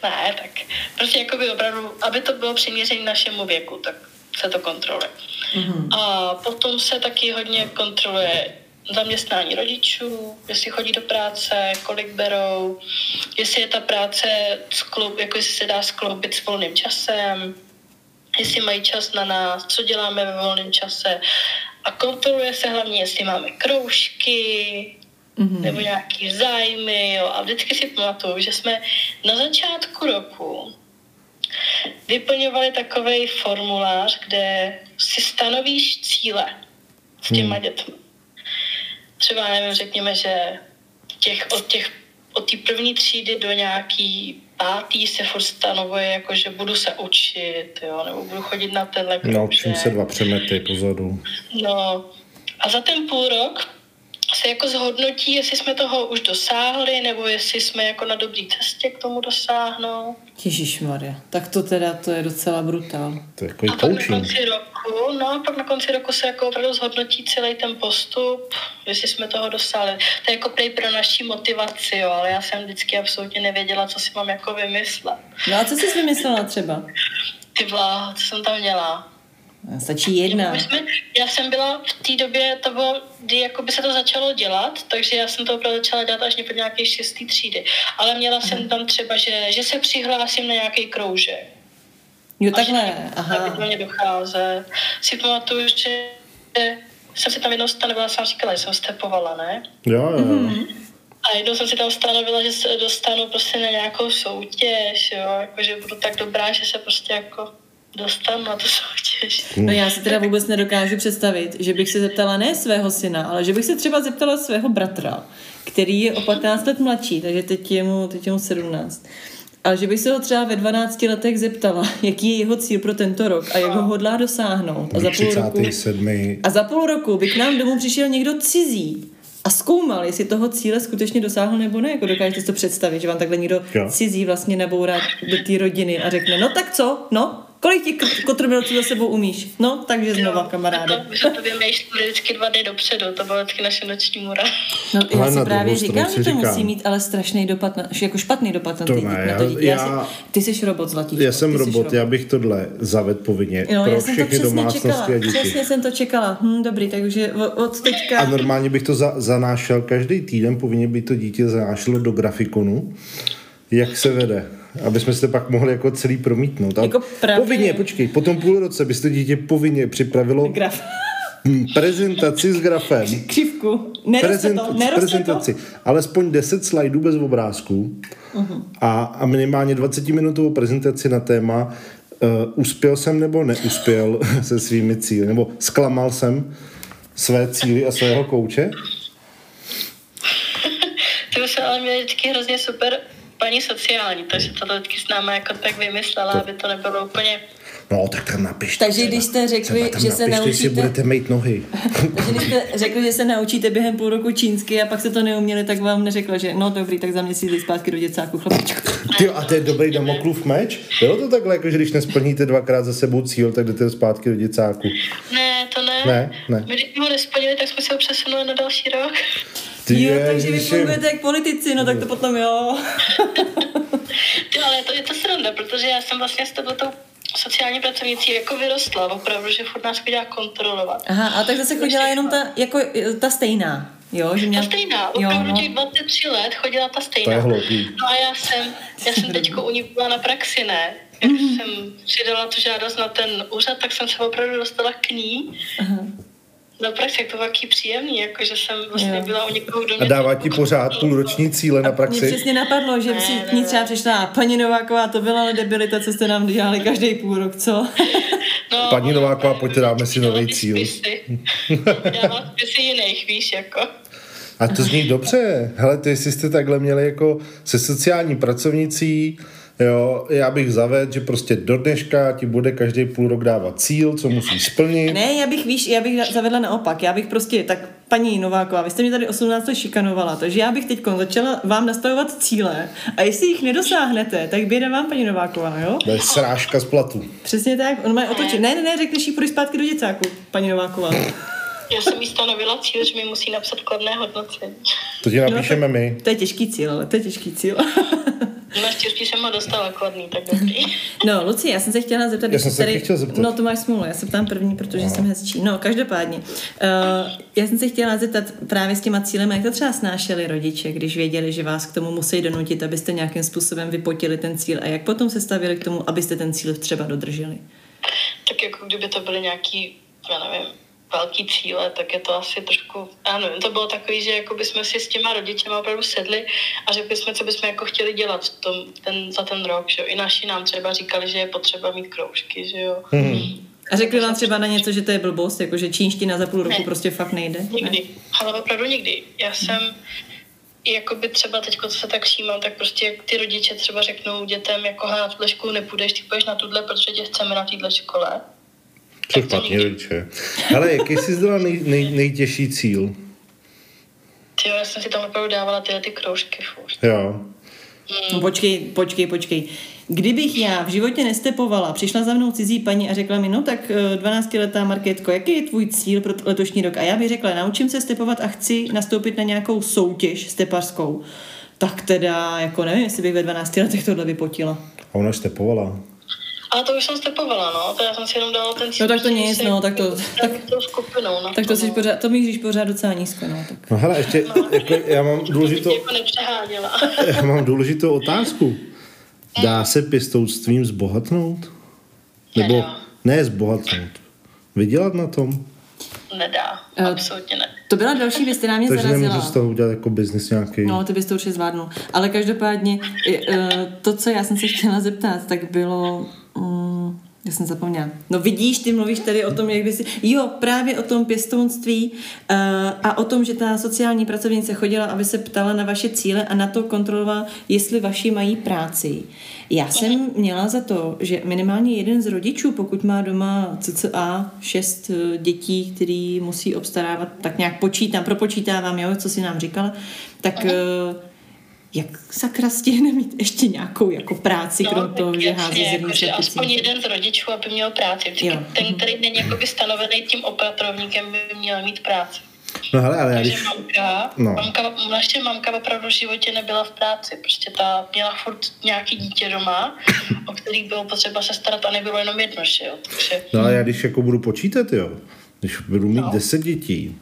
ne, tak prostě jako by opravdu, aby to bylo přiměřené našemu věku, tak se to kontroluje. Mm-hmm. A potom se taky hodně kontroluje zaměstnání rodičů, jestli chodí do práce, kolik berou, jestli je ta práce, skloup, jako jestli se dá skloubit s volným časem, jestli mají čas na nás, co děláme ve volném čase. A kontroluje se hlavně, jestli máme kroužky, mm-hmm. nebo nějaký zájmy. Jo. A vždycky si pamatuju, že jsme na začátku roku vyplňovali takový formulář, kde si stanovíš cíle s těma hmm. dětmi třeba, nevím, řekněme, že těch, od těch od té první třídy do nějaký pátý se furt stanovuje, jako že budu se učit, jo, nebo budu chodit na tenhle Naučím se dva přemety pozadu. No a za ten půl rok se jako zhodnotí, jestli jsme toho už dosáhli, nebo jestli jsme jako na dobré cestě k tomu dosáhnout. Maria, tak to teda to je docela brutál. To je jako a pak na konci roku, no a pak na konci roku se jako opravdu zhodnotí celý ten postup, jestli jsme toho dosáhli. To je jako prej pro naší motivaci, jo, ale já jsem vždycky absolutně nevěděla, co si mám jako vymyslet. No a co jsi vymyslela třeba? Ty vlá, co jsem tam měla? Stačí jedna. My jsme, já jsem byla v té době, to bylo, kdy jako by se to začalo dělat, takže já jsem to opravdu začala dělat až po nějaké šestý třídy. Ale měla jsem tam třeba, že, že se přihlásím na nějaký kroužek. Jo, takhle, aha. Aby mě docházet. Si pamatuju, že jsem si tam jednou stanovila, jsem říkala, že jsem stepovala, ne? Jo, jo. Mm-hmm. A jednou jsem si tam stanovila, že se dostanu prostě na nějakou soutěž, jo, jako, že budu tak dobrá, že se prostě jako dostanu na to soutěž. No já si teda vůbec nedokážu představit, že bych se zeptala ne svého syna, ale že bych se třeba zeptala svého bratra, který je o 15 let mladší, takže teď je mu, teď je mu 17. Ale že bych se ho třeba ve 12 letech zeptala, jaký je jeho cíl pro tento rok a jak ho hodlá dosáhnout. A za, půl roku, a za půl roku by k nám domů přišel někdo cizí a zkoumal, jestli toho cíle skutečně dosáhl nebo ne. Jako dokážete si to představit, že vám takhle někdo jo. cizí vlastně nabourá do té rodiny a řekne, no tak co, no, Kolik těch kotrmelců za sebou umíš? No, takže znova, jo, kamaráde. My jsme to vymýšleli vždycky dva dny dopředu, to bylo vždycky naše noční mura. No, já ale si právě říkám, že to říkám. musí mít ale strašný dopad, na, jako špatný dopad na, to ty, ne, na to dítě. Já, já, ty jsi robot zlatý. Já jsem robot, robot, já bych tohle zavedl povinně no, pro všechny domácnosti čekala, a děti. Přesně jsem to čekala. Hm, dobrý, takže od teďka... A normálně bych to za, zanášel každý týden, povinně by to dítě zanášelo do grafikonu, jak se vede aby jsme se pak mohli jako celý promítnout. A jako právě... Povinně, počkej, po tom půl roce bys to dítě povinně připravilo Graf. prezentaci s grafem. Křivku. Neroste Prezent, to, neroste prezentaci. To? Alespoň 10 slajdů bez obrázků uh-huh. a, a minimálně 20 minutovou prezentaci na téma uh, uspěl jsem nebo neuspěl se svými cíly, nebo zklamal jsem své cíly a svého kouče? Ty se ale měli vždycky hrozně super paní sociální, takže to vždycky s námi jako tak vymyslela, to... aby to nebylo úplně No, tak tam napište. Takže když jste řekli, že se naučíte... si budete mít nohy. Takže když jste řekli, že se naučíte během půl roku čínsky a pak se to neuměli, tak vám neřekla, že no dobrý, tak za měsíc jdi zpátky do děcáku, chlapičku. Ty, a to je dobrý damoklův meč? Bylo to takhle, jako, že když nesplníte dvakrát za sebou cíl, tak jdete zpátky do děcáku? Ne, to ne. Ne, ne. My, když ho nesplnili, tak jsme se ho přesunuli na další rok. Ty jo, takže vy fungujete jak politici, no tak to potom jo. Ty, ale to je to sranda, protože já jsem vlastně s tebou sociální pracovníci jako vyrostla, opravdu, že furt nás chodila kontrolovat. Aha, a tak zase chodila jenom ta, jako, ta stejná. Jo, že měla... Ta stejná, opravdu jo, no. těch 23 let chodila ta stejná. To je No a já jsem, já jsem teďko u ní byla na praxi, ne? Jak mm-hmm. jsem přidala tu žádost na ten úřad, tak jsem se opravdu dostala k ní. Aha. No praxi, jak to taky příjemný, jako že jsem vlastně jo. byla u někoho, kdo A dává ti pořád půlroční cíle na praxi? Mě přesně napadlo, že si k ní třeba přišla paní Nováková, to byla ale debilita, co jste nám dělali každý půl rok, co? No, paní Nováková, pojďte dáme si nový cíl. Já mám spisy jiných, víš, jako. A to zní dobře. Hele, ty jste takhle měli jako se sociální pracovnicí, Jo, já bych zavedl, že prostě do dneška ti bude každý půl rok dávat cíl, co musí splnit. Ne, já bych, víš, já bych zavedla naopak. Já bych prostě, tak paní Nováková, vy jste mě tady 18 let šikanovala, takže já bych teď začala vám nastavovat cíle a jestli jich nedosáhnete, tak běda vám, paní Nováková, jo? To je srážka z platu. Přesně tak, on má otočit. Ne, ne, ne, řekneš jí půjď zpátky do děcáku, paní Nováková. Já jsem jí stanovila cíl, že mi musí napsat kladné hodnocení. To ti napíšeme no, my. To je těžký cíl, ale to je těžký cíl. Naštěstí jsem ho dostala kladný, tak dobrý. No, Luci, já jsem se chtěla zeptat. Já jsem se tady... chtěla zeptat. No, to máš smůlu, já se ptám první, protože no. jsem hezčí. No, každopádně. Uh, já jsem se chtěla zeptat právě s těma cílem, jak to třeba snášeli rodiče, když věděli, že vás k tomu musí donutit, abyste nějakým způsobem vypotili ten cíl a jak potom se stavili k tomu, abyste ten cíl třeba dodrželi? Tak jako kdyby to byly nějaký, já nevím, velký cíle, tak je to asi trošku, ano, to bylo takový, že jako bychom si s těma rodičema opravdu sedli a řekli jsme, co bychom jako chtěli dělat v tom, ten, za ten rok, že jo. I naši nám třeba říkali, že je potřeba mít kroužky, že jo. Hmm. A řekli vám třeba na něco, že to je blbost, jako že čínština za půl roku ne. prostě fakt nejde? Nikdy, ne? ale opravdu nikdy. Já jsem, jakoby třeba teď, co se tak všímám, tak prostě jak ty rodiče třeba řeknou dětem, jako na tuhle školu nepůjdeš, ty půjdeš na tuhle, protože tě chceme na téhle škole co špatně, rodiče. Ale jaký jsi zdala nej, nej, nejtěžší cíl? Ty já jsem si tam opravdu dávala tyhle ty kroužky furt. Jo. Hmm. No počkej, počkej, počkej. Kdybych já v životě nestepovala, přišla za mnou cizí paní a řekla mi, no tak 12-letá eh, Marketko, jaký je tvůj cíl pro letošní rok? A já bych řekla, naučím se stepovat a chci nastoupit na nějakou soutěž stepařskou. Tak teda, jako nevím, jestli bych ve 12 letech tohle vypotila. A ona stepovala. A to už jsem stepovala, no. To já jsem si jenom dala ten cíl. No tak to nic, no, tak to... Tak, to skupinou, no. Tak to, si pořád, to míříš pořád docela nízko, no. Tak. No hele, ještě, no, jako, já mám důležitou... Jako já mám důležitou otázku. Dá se pěstounstvím zbohatnout? Nebo Nedá. ne zbohatnout? Vydělat na tom? Nedá, uh, absolutně ne. To byla další věc, která mě Takže zarazila. Takže z toho udělat jako biznis nějaký. No, ty bys to určitě zvládnul. Ale každopádně, uh, to, co já jsem se chtěla zeptat, tak bylo já jsem zapomněla. No vidíš, ty mluvíš tady o tom, jak by si... Jo, právě o tom pěstounství uh, a o tom, že ta sociální pracovnice chodila, aby se ptala na vaše cíle a na to kontrolovala, jestli vaši mají práci. Já jsem měla za to, že minimálně jeden z rodičů, pokud má doma cca šest eh, dětí, který musí obstarávat, tak nějak počítám, propočítávám, jo, co si nám říkala, tak... Uh, jak sakra stihne mít ještě nějakou jako práci, no, krom toho, že hází jako, aspoň jeden z rodičů, aby měl práci. Jo. Ten, který není jakoby stanovený tím opatrovníkem, by měl mít práci. No hele, ale Takže když... mamka, no. mamka, naše mamka opravdu v životě nebyla v práci. Prostě ta měla furt nějaký dítě doma, o který bylo potřeba se starat a nebylo jenom jedno, že jo. Takže... No ale já když jako budu počítat, jo, když budu mít no. deset dětí,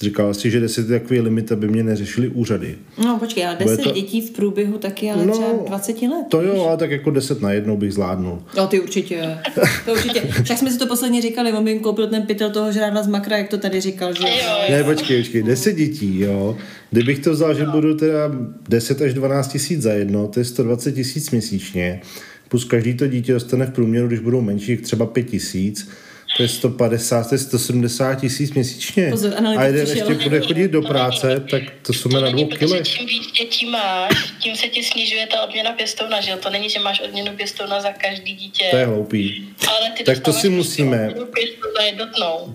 Říkala si, že 10 je takový limit, aby mě neřešili úřady. No počkej, ale 10 to... dětí v průběhu taky ale no, třeba 20 let. To jo, ale tak jako 10 na jednou bych zvládnul. No ty určitě, to určitě. Tak jsme si to posledně říkali, on by jim koupil ten pytel toho žrádla z makra, jak to tady říkal. Že... Ne, počkej, počkej, 10 dětí, jo. Kdybych to vzal, že budu teda 10 až 12 tisíc za jedno, to je 120 tisíc měsíčně, plus každý to dítě dostane v průměru, když budou menší, třeba 5 tisíc, to je 150, to je 170 tisíc měsíčně. Pozor, a jeden ještě bude chodit do práce, tak to jsme na dvou kilech. Čím víc dětí máš, tím se ti snižuje ta odměna pěstouna, že jo? To není, že máš odměnu pěstouna za každý dítě. To je hloupý. Ale ty tak to si musíme.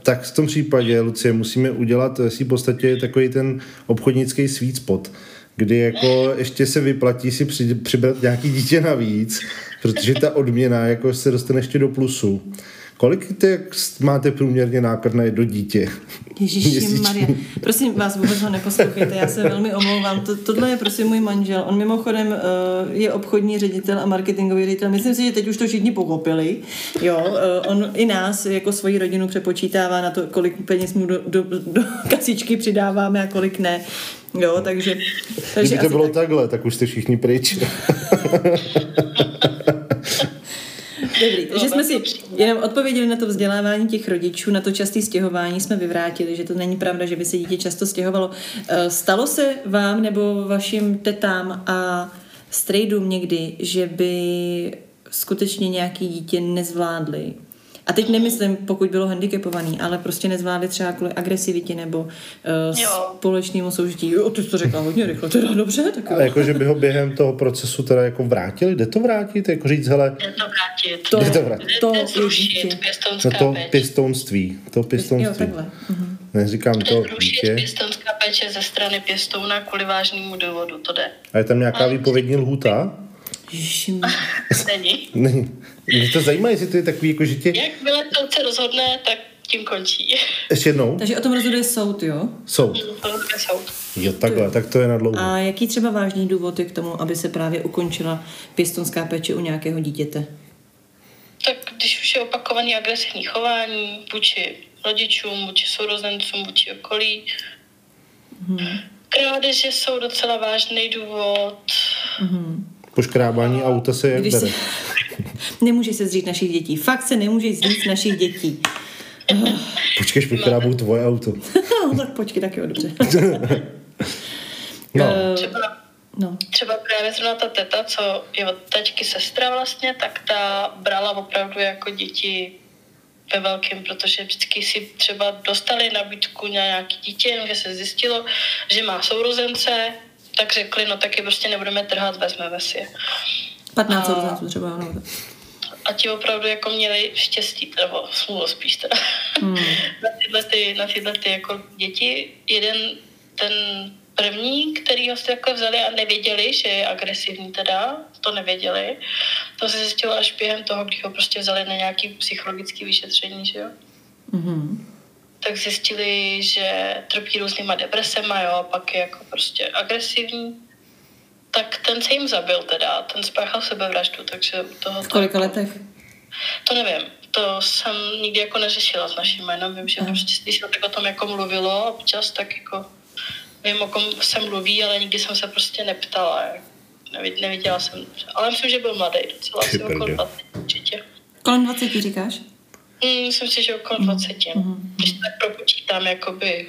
Tak v tom případě, Lucie, musíme udělat si v podstatě takový ten obchodnický sweet spot kdy jako ještě se vyplatí si při, přibrat nějaký dítě navíc, protože ta odměna jako se dostane ještě do plusu. Kolik ty máte průměrně náklad na jedno dítě? Ježíši Maria. Prosím vás, vůbec ho neposlouchejte, já se velmi omlouvám. To, tohle je prosím můj manžel. On mimochodem uh, je obchodní ředitel a marketingový ředitel. Myslím si, že teď už to všichni pochopili. Jo, uh, on i nás jako svoji rodinu přepočítává na to, kolik peněz mu do, do, do kasičky přidáváme a kolik ne. Jo, takže... takže Kdyby to bylo tak... takhle, tak už jste všichni pryč. Dobrý, takže jsme si jenom odpověděli na to vzdělávání těch rodičů, na to časté stěhování jsme vyvrátili, že to není pravda, že by se dítě často stěhovalo. Eh, stalo se vám nebo vašim tetám a strejdům někdy, že by skutečně nějaký dítě nezvládli a teď nemyslím, pokud bylo handicapovaný, ale prostě nezvládli třeba kvůli agresivitě nebo uh, společnému soužití. Jo, ty jsi to řekla hodně rychle, teda dobře. Tak jo. A jako, že by ho během toho procesu teda jako vrátili? Jde to vrátit? Jako říct, hele... Jde to vrátit. To, Jde to vrátit. To, to zrušit, no to pěstounství. To pěstounství. Jo, takhle. Mhm. Neříkám to dítě. pěstounská péče ze strany pěstouna kvůli vážnému důvodu, to jde. A je tam nějaká výpovědní lhůta? Není. Není. Mě to zajímá, jestli to je takový, jako že tě... Jakmile soudce rozhodne, tak tím končí. Ještě jednou? Takže o tom rozhoduje soud, jo? Soud. Mm, to je soud. Jo, takhle, tak to je na dlouho. A jaký třeba vážný důvod je k tomu, aby se právě ukončila pěstonská péče u nějakého dítěte? Tak když už je opakovaný agresivní chování vůči rodičům, vůči sourozencům, vůči okolí, hmm. krádeže jsou docela vážný důvod. Hmm poškrábání auta se jak Když bere. Se... nemůže se zřít našich dětí. Fakt se nemůže zřít našich dětí. Počkej, poškrábu tvoje auto. no, tak počkej, tak jo, dobře. no. Eh, třeba, no. třeba právě zrovna ta teta, co je od taťky sestra vlastně, tak ta brala opravdu jako děti ve velkém, protože vždycky si třeba dostali nabídku na nějaký dítě, že se zjistilo, že má sourozence, tak řekli, no taky prostě nebudeme trhat, vezmeme si je. 15 sourozenců třeba, no. A ti opravdu jako měli štěstí, nebo smůlu spíš teda, hmm. na, tyhle ty, na tyhle ty jako děti. Jeden, ten první, který ho jako vzali a nevěděli, že je agresivní teda, to nevěděli. To se zjistilo až během toho, když ho prostě vzali na nějaký psychologický vyšetření, že jo. Mm-hmm tak zjistili, že trpí různýma depresema, jo, a pak je jako prostě agresivní. Tak ten se jim zabil teda, ten spáchal sebevraždu, takže u toho... V kolika to, letech? To nevím, to jsem nikdy jako neřešila s naším jménem, vím, že Aha. prostě když se tak o tom jako mluvilo občas, tak jako vím, o kom se mluví, ale nikdy jsem se prostě neptala, neviděla jsem, ale myslím, že byl mladý docela, asi okolo 20 určitě. Kolem 20 říkáš? Mm, myslím si, že okolo 20. Mm-hmm. Když tak propočítám, jakoby,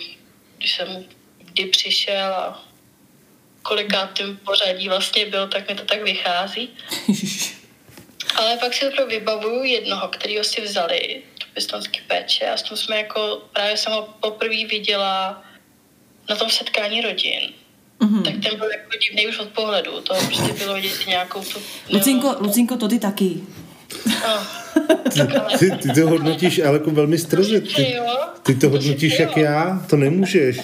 když jsem kdy přišel a kolikátým pořadí vlastně byl, tak mi to tak vychází. Ale pak si to vybavuju jednoho, kterýho si vzali, tu pěstonský péče a s tím jsme jako, právě jsem ho poprvé viděla na tom setkání rodin. Mm-hmm. Tak ten byl jako divný už od pohledu, to prostě bylo vidět nějakou tu... Lucinko, Lucinko, to ty taky. No. Ty, ty to hodnotíš ale jako velmi strze. Ty, ty to hodnotíš jak já, to nemůžeš.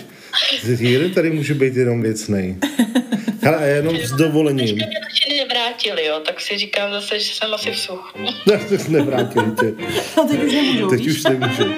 Jeden tady může být jenom věcnej. Ale a jenom s dovolením. Když mě nevrátili, jo, tak si říkám zase, že jsem asi v suchu. nevrátili tě. No teď už nemůžu, Teď už nemůžu.